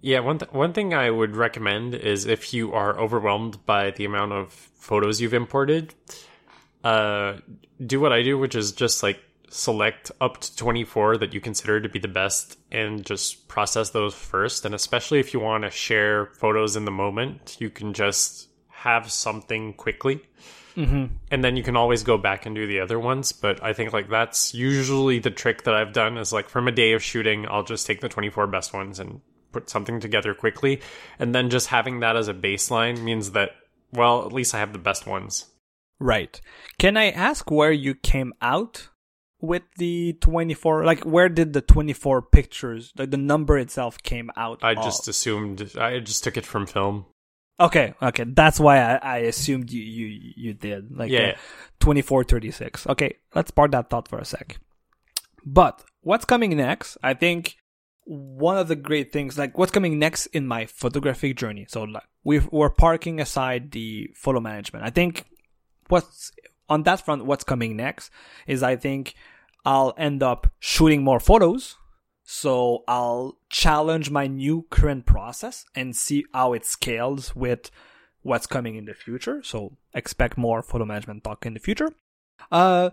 Yeah, one th- one thing I would recommend is if you are overwhelmed by the amount of photos you've imported, uh, do what I do, which is just like select up to 24 that you consider to be the best and just process those first. And especially if you want to share photos in the moment, you can just have something quickly. Mm-hmm. And then you can always go back and do the other ones. But I think like that's usually the trick that I've done is like from a day of shooting, I'll just take the 24 best ones and put something together quickly. And then just having that as a baseline means that, well, at least I have the best ones. Right. Can I ask where you came out with the 24 like where did the 24 pictures like the number itself came out i just assumed i just took it from film. Okay okay that's why i, I assumed you, you you did like yeah. Uh, 24 36 okay let's park that thought for a sec. But what's coming next i think one of the great things like what's coming next in my photographic journey? So like we we're parking aside the photo management. I think what's on that front what's coming next is i think I'll end up shooting more photos. So I'll challenge my new current process and see how it scales with what's coming in the future. So expect more photo management talk in the future. Uh,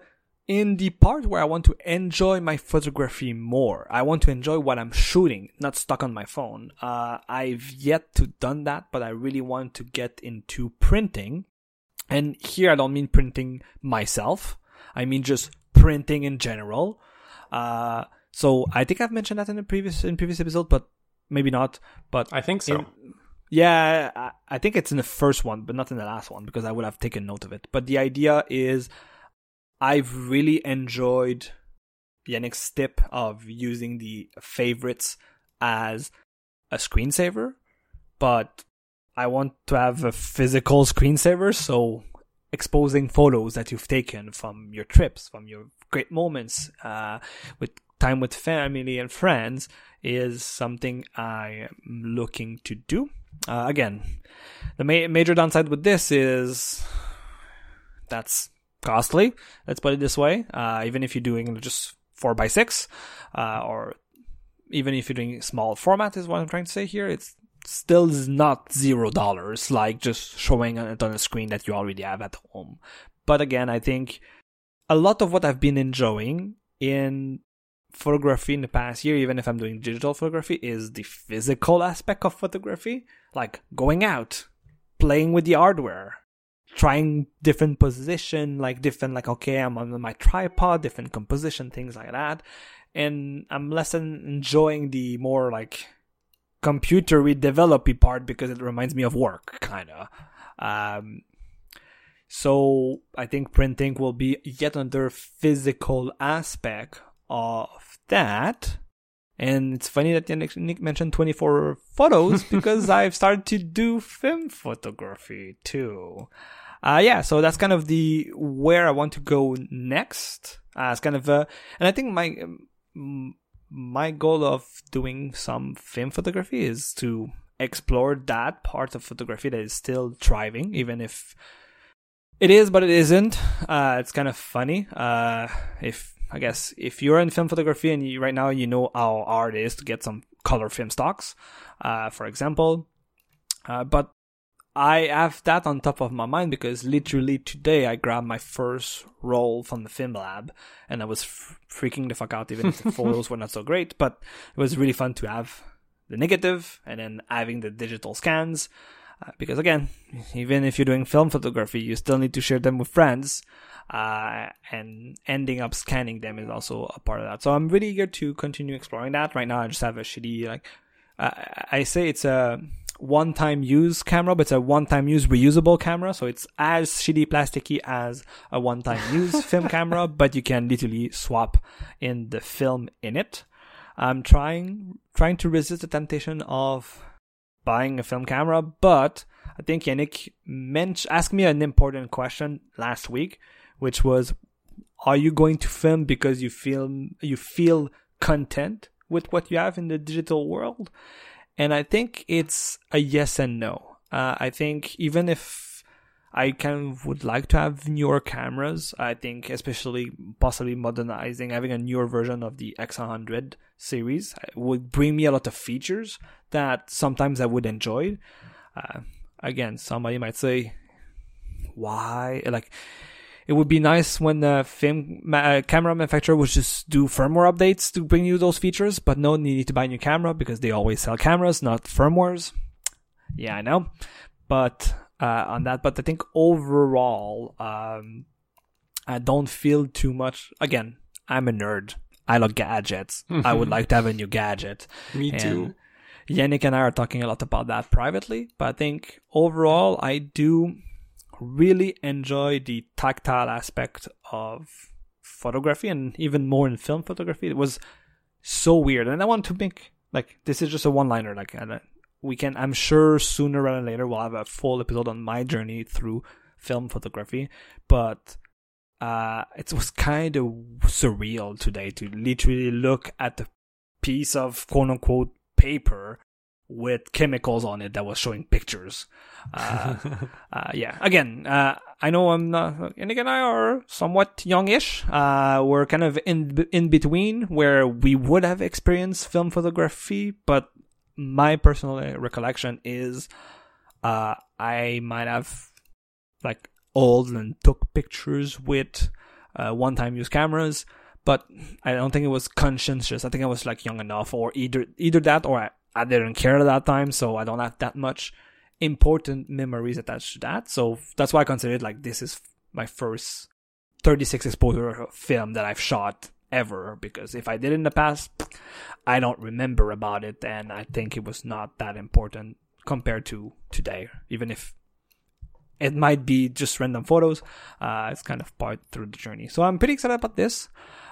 in the part where I want to enjoy my photography more, I want to enjoy what I'm shooting, not stuck on my phone. Uh, I've yet to done that, but I really want to get into printing And here I don't mean printing myself. I mean just printing in general. Uh, so I think I've mentioned that in the previous in previous episode, but maybe not. But I think so. in- yeah, I, I think it's in the first one, but not in the last one because I would have taken note of it. But the idea is, I've really enjoyed Yannick's tip of using the favorites as a screensaver, but I want to have a physical screensaver, so exposing photos that you've taken from your trips, from your great moments, uh, with time with family and friends is something I am looking to do. Uh, again, the ma- major downside with this is that's costly. Let's put it this way. Uh, even if you're doing just four by six, uh, or even if you're doing small format, is what I'm trying to say here. It's still is not zero dollars, like just showing it on a screen that you already have at home. But again, I think a lot of what I've been enjoying in photography in the past year, even if I'm doing digital photography, is the physical aspect of photography, like going out, playing with the hardware, trying different position, like different, like okay, I'm on my tripod, different composition, things like that, and I'm less en- enjoying the more like computery developy part because it reminds me of work, kind of. Um, so I think printing will be yet another physical aspect of that. And it's funny that Nick mentioned 24 photos because I've started to do film photography too. Uh, yeah, so that's kind of the where I want to go next. Uh, it's kind of uh, and I think my um, my goal of doing some film photography is to explore that part of photography that is still thriving, even if it is, but it isn't. Uh, it's kind of funny. Uh, if I guess if you're in film photography and you, right now you know how hard it is to get some color film stocks, uh, for example. Uh, but I have that on top of my mind because literally today I grabbed my first roll from the film lab and I was f- freaking the fuck out even if the photos were not so great. But it was really fun to have the negative and then having the digital scans. Uh, because again, even if you're doing film photography, you still need to share them with friends. Uh, and ending up scanning them is also a part of that. So I'm really eager to continue exploring that. Right now, I just have a shitty, like, uh, I say it's a one-time use camera, but it's a one-time use reusable camera. So it's as shitty plasticky as a one-time use film camera, but you can literally swap in the film in it. I'm trying, trying to resist the temptation of buying a film camera, but I think Yannick mentioned, asked me an important question last week, which was, are you going to film because you feel, you feel content with what you have in the digital world? And I think it's a yes and no. Uh, I think even if I kind of would like to have newer cameras, I think especially possibly modernizing, having a newer version of the X100 series would bring me a lot of features that sometimes I would enjoy. Uh, again, somebody might say, why? Like, it would be nice when the film ma- camera manufacturer would just do firmware updates to bring you those features, but no, you need to buy a new camera because they always sell cameras, not firmwares. Yeah, I know, but uh, on that, but I think overall, um, I don't feel too much. Again, I'm a nerd. I love gadgets. I would like to have a new gadget. Me too. Yannick and I are talking a lot about that privately, but I think overall, I do really enjoy the tactile aspect of photography and even more in film photography. It was so weird. And I want to make, like, this is just a one liner. Like, uh, we can, I'm sure sooner rather than later, we'll have a full episode on my journey through film photography. But, uh, it was kind of surreal today to literally look at the piece of quote unquote paper with chemicals on it that was showing pictures. Uh, uh, yeah, again, uh, I know I'm not, and again, I are somewhat youngish. Uh, we're kind of in in between where we would have experienced film photography, but my personal recollection is, uh, I might have like old and took pictures with uh, one-time use cameras. But I don't think it was conscientious. I think I was like young enough, or either either that, or I, I didn't care at that time, so I don't have that much important memories attached to that. So that's why I consider it like this is my first 36 exposure film that I've shot ever because if I did in the past, I don't remember about it and I think it was not that important compared to today, even if it might be just random photos. Uh, it's kind of part through the journey. So I'm pretty excited about this.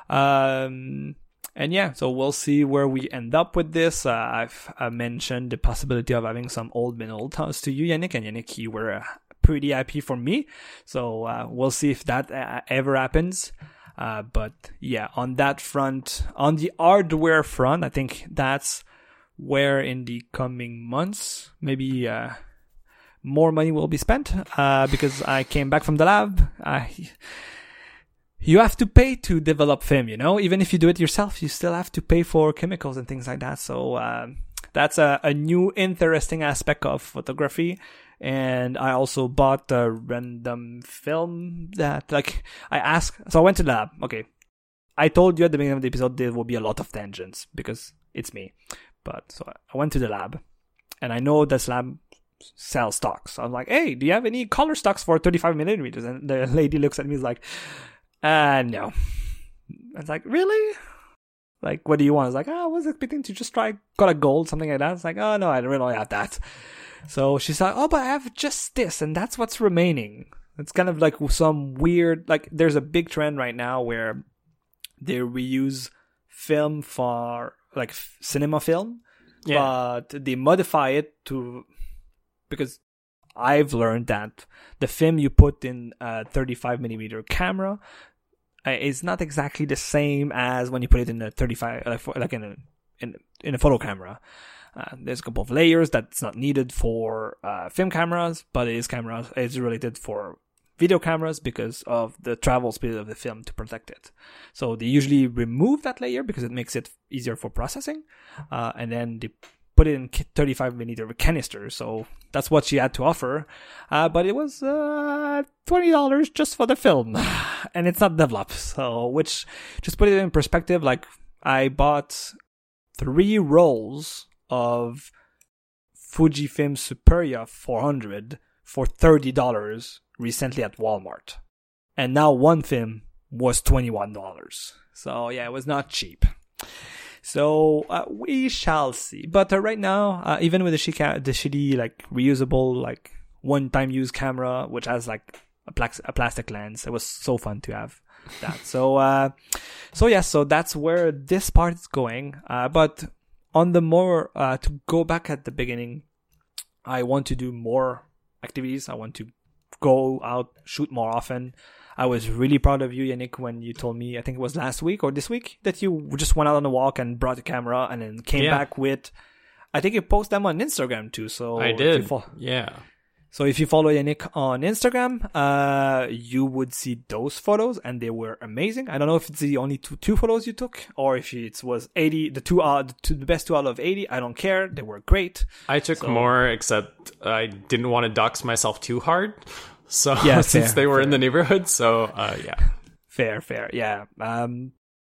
Um, and yeah, so we'll see where we end up with this. Uh, I've uh, mentioned the possibility of having some old men old towns to you, Yannick, and Yannick, you were uh, pretty happy for me. So uh, we'll see if that uh, ever happens. Uh, but yeah, on that front, on the hardware front, I think that's where in the coming months, maybe more money will be spent because I came back from the lab. I you have to pay to develop film, you know? Even if you do it yourself, you still have to pay for chemicals and things like that. So, um, that's a, a new interesting aspect of photography. And I also bought a random film that, like, I asked, so I went to the lab. Okay. I told you at the beginning of the episode there will be a lot of tangents because it's me. But so I went to the lab and I know this lab sells stocks. So I'm like, hey, do you have any color stocks for 35 millimeters? And the lady looks at me is like, uh, no. I was like, really? Like, what do you want? I was like, oh, I was expecting to just try got a gold, something like that. It's like, oh no, I don't really have that. So she's like, oh, but I have just this, and that's what's remaining. It's kind of like some weird, like, there's a big trend right now where they reuse film for like cinema film, yeah. but they modify it to because I've learned that the film you put in a 35 millimeter camera uh, is not exactly the same as when you put it in a 35, like, like in a in, in a photo camera. Uh, there's a couple of layers that's not needed for uh, film cameras, but it is cameras. It's related for video cameras because of the travel speed of the film to protect it. So they usually remove that layer because it makes it easier for processing, uh, and then they put it in 35 millimeter canister. So that's what she had to offer. Uh, but it was uh, $20 just for the film. And it's not developed. So, which, just put it in perspective, like I bought three rolls of Fujifilm Superia 400 for $30 recently at Walmart. And now one film was $21. So yeah, it was not cheap. So uh, we shall see. But uh, right now, uh, even with the, sh- the shitty like reusable like one-time use camera, which has like a, pla- a plastic lens, it was so fun to have that. so uh, so yeah, so that's where this part is going. Uh, but on the more uh, to go back at the beginning, I want to do more activities. I want to go out, shoot more often. I was really proud of you, Yannick, when you told me, I think it was last week or this week, that you just went out on a walk and brought a camera and then came yeah. back with, I think you post them on Instagram too. So I did. Fo- yeah. So if you follow Yannick on Instagram, uh, you would see those photos and they were amazing. I don't know if it's the only two, two photos you took or if it was 80, the two, uh, the, two, the best two out of 80. I don't care. They were great. I took so, more, except I didn't want to dox myself too hard. So yeah, since fair, they were fair. in the neighborhood, so uh, yeah, fair, fair, yeah. Um,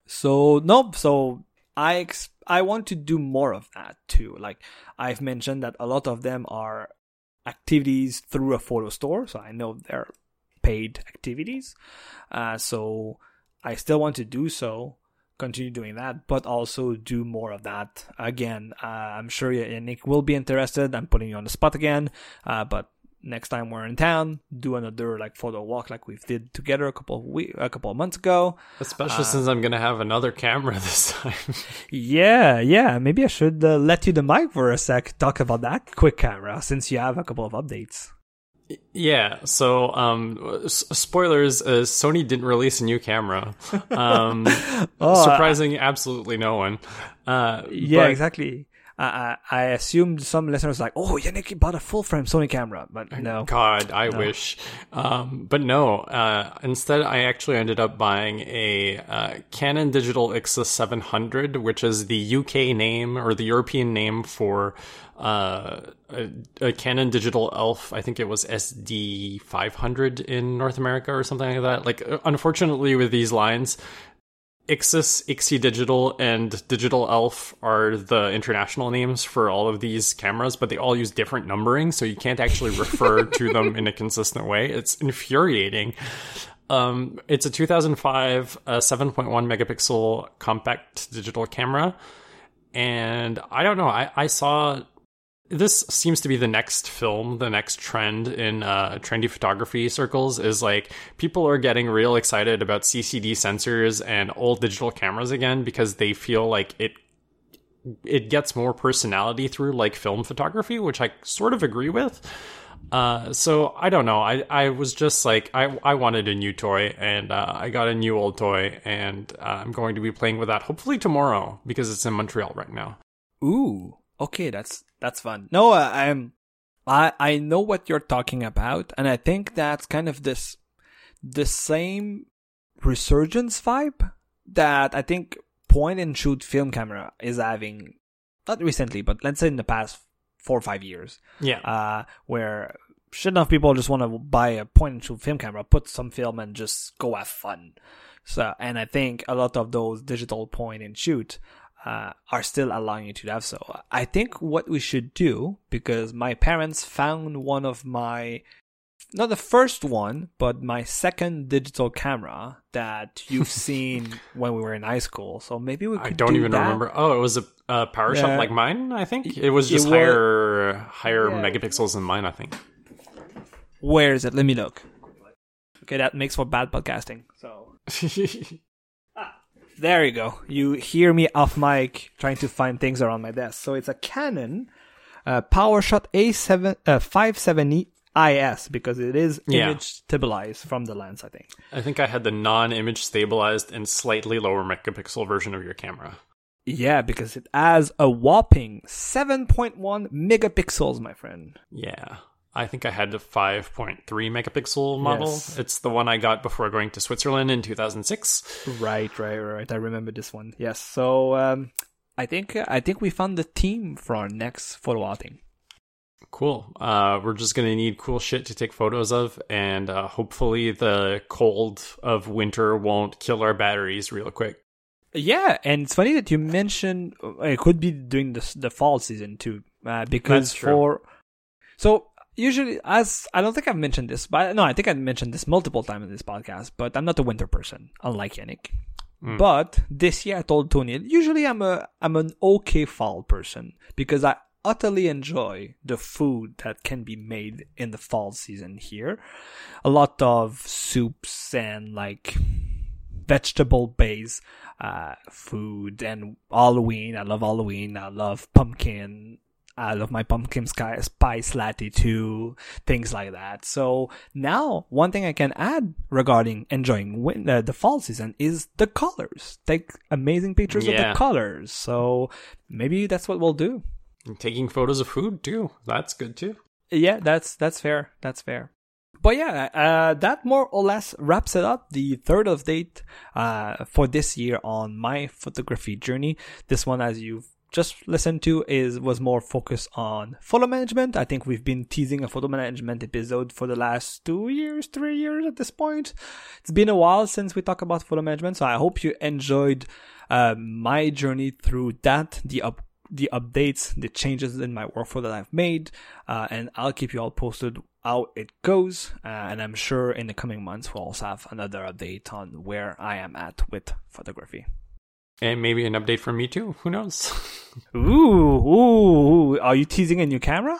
so no, so I ex- I want to do more of that too. Like I've mentioned that a lot of them are activities through a photo store, so I know they're paid activities. Uh, so I still want to do so, continue doing that, but also do more of that. Again, uh, I'm sure Yannick will be interested. I'm putting you on the spot again, uh, but next time we're in town, do another like photo walk like we've did together a couple of week, a couple of months ago. Especially uh, since I'm gonna have another camera this time. yeah, yeah. Maybe I should uh, let you the mic for a sec. Talk about that quick camera since you have a couple of updates. Yeah, so um, s- spoilers: uh, Sony didn't release a new camera, um, oh, surprising absolutely no one. Uh, yeah, but, exactly. I, I assumed some listeners like, oh, Yannick bought a full frame Sony camera, but no. God, I no. wish. Um, but no, uh, instead, I actually ended up buying a uh, Canon Digital Ixus 700, which is the UK name or the European name for uh, a, a, Canon Digital ELPH. I think it was SD 500 in North America or something like that. Like, unfortunately, with these lines, Ixus, IXY Digital, and Digital ELPH are the international names for all of these cameras, but they all use different numbering, so you can't actually refer to them in a consistent way. It's infuriating. Um, it's a 2005 uh, 7.1 megapixel compact digital camera, and I don't know. I, I saw this seems to be the next film, the next trend in uh, trendy photography circles is like people are getting real excited about CCD sensors and old digital cameras again because they feel like it it gets more personality through like film photography, which I sort of agree with. Uh, so I don't know. I, I was just like I I wanted a new toy and uh, I got a new old toy and uh, I'm going to be playing with that hopefully tomorrow because it's in Montreal right now. Ooh, okay, that's that's fun. No, I'm I I know what you're talking about, and I think that's kind of this the same resurgence vibe that I think point and shoot film camera is having not recently, but let's say in the past four or five years. Yeah. Uh, where shit enough people just want to buy a point and shoot film camera, put some film and just go have fun. So, and I think a lot of those digital point and shoot uh, are still allowing you to have so. I think what we should do, because my parents found one of my, not the first one, but my second digital camera that you've seen when we were in high school. So maybe we could. I don't do even that. remember. Oh, it was a, a PowerShot Yeah. like mine. I think it was It just wa- higher higher Yeah. megapixels than mine. I think. Where is it? Let me look. Okay, that makes for bad podcasting. So there you go. You hear me off mic trying to find things around my desk. So it's a Canon uh, PowerShot A7 uh, 570 IS because it is Yeah. image stabilized from the lens. I think. I think I had the non-image stabilized and slightly lower megapixel version of your camera. Yeah, because it has a whopping 7.1 megapixels, my friend. Yeah. I think I had a 5.3 megapixel model. Yes. It's the one I got before going to Switzerland in 2006. Right, right, right. I remember this one. Yes. So um, I think I think we found the team for our next photo outing. Cool. Uh, we're just going to need cool shit to take photos of, and uh, hopefully the cold of winter won't kill our batteries real quick. Yeah, and it's funny that you mentioned uh, it could be during the the fall season too, uh, because That's true. for so usually as I don't think I've mentioned this, but no, I think I've mentioned this multiple times in this podcast. But I'm not a winter person, unlike Yannick. Mm. But this year I told Tony, usually I'm a I'm an okay fall person because I utterly enjoy the food that can be made in the fall season here. A lot of soups and like vegetable based uh, food and Halloween. I love Halloween. I love pumpkin. I love my pumpkin spice latte too, things like that. So now, one thing I can add regarding enjoying win- uh, the fall season is the colors. Take amazing pictures of the colors. So maybe that's what we'll do. And taking photos of food too. That's good too. Yeah, that's that's fair. That's fair. But yeah, uh, that more or less wraps it up. The third update uh, for this year on my photography journey. This one, as you've just listened to, is was more focused on photo management. I think we've been teasing a photo management episode for the last two years, three years at this point. It's been a while since we talked about photo management, so I hope you enjoyed uh, my journey through that. The up the updates, the changes in my workflow that I've made, uh, and I'll keep you all posted how it goes. Uh, and I'm sure in the coming months we'll also have another update on where I am at with photography. And maybe an update from me too. Who knows? Ooh, ooh, are you teasing a new camera?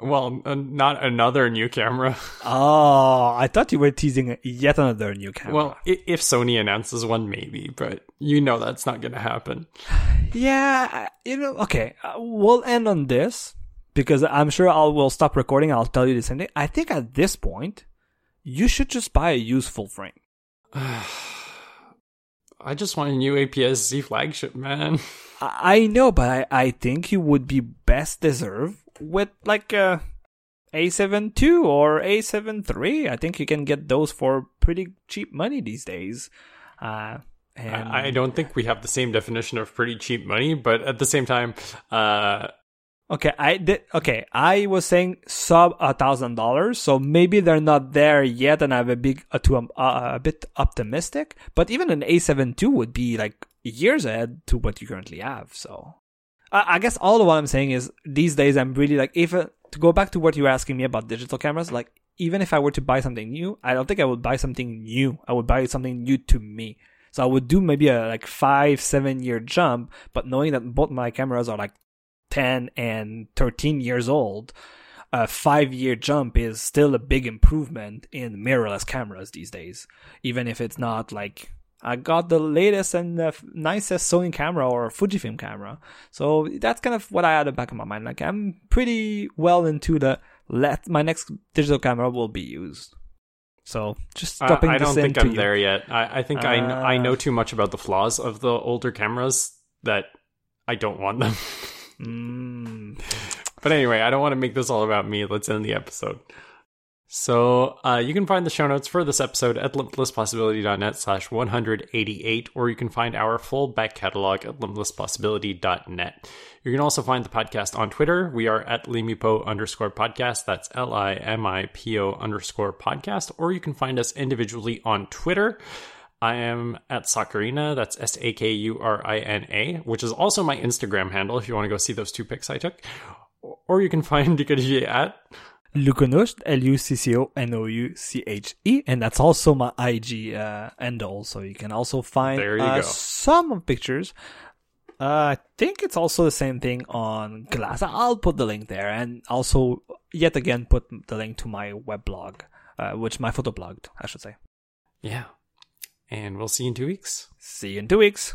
well, uh, not another new camera. Oh, I thought you were teasing yet another new camera. Well, i- if Sony announces one, maybe, but you know that's not going to happen. Yeah, you know, okay, uh, we'll end on this because I'm sure I'll will stop recording. I'll tell you the same thing. I think at this point, you should just buy a useful frame. I just want a new APS-C flagship, man. I know, but I, I think you would be best deserved with like a A7 II or A7 III. I think you can get those for pretty cheap money these days. Uh, and I, I don't think we have the same definition of pretty cheap money, but at the same time, uh, Okay, I did. Okay, I was saying sub a thousand dollars, so maybe they're not there yet, and I'm a big uh, to um, uh, a bit optimistic. But even an A7 II would be like years ahead to what you currently have. So, uh, I guess all of what I'm saying is these days I'm really like if uh, to go back to what you were asking me about digital cameras, like even if I were to buy something new, I don't think I would buy something new. I would buy something new to me. So I would do maybe a like five, seven year jump, but knowing that both my cameras are like 10 and 13 years old, a five year jump is still a big improvement in mirrorless cameras these days. Even if it's not like I got the latest and the nicest Sony camera or Fujifilm camera. So that's kind of what I had in the back of my mind. Like I'm pretty well into the let my next digital camera will be used. So just stopping. I, I don't think I'm you. there yet. I, I think I I Uh. know too much about the flaws of the older cameras that I don't want them. Mm, But anyway, I don't want to make this all about me. Let's end the episode. So uh, you can find the show notes for this episode at limitlesspossibility.net slash 188, or you can find our full back catalog at limitlesspossibility.net. You can also find the podcast on Twitter. We are at limipo underscore podcast. That's L-I-M-I-P-O underscore podcast. Or you can find us individually on Twitter. I am at Sakurina. That's S A K U R I N A, which is also my Instagram handle if you want to go see those two pics I took. Or you can find Dikadji at Lucconouche, L-U-C-C-O-N-O-U-C-H-E, and that's also my IG uh, handle. So you can also find There you uh, go. some pictures. Uh, I think it's also the same thing on Glass. I'll put the link there, and also yet again put the link to my weblog, uh, which my photo blog, I should say. Yeah. And we'll see you in two weeks. See you in two weeks.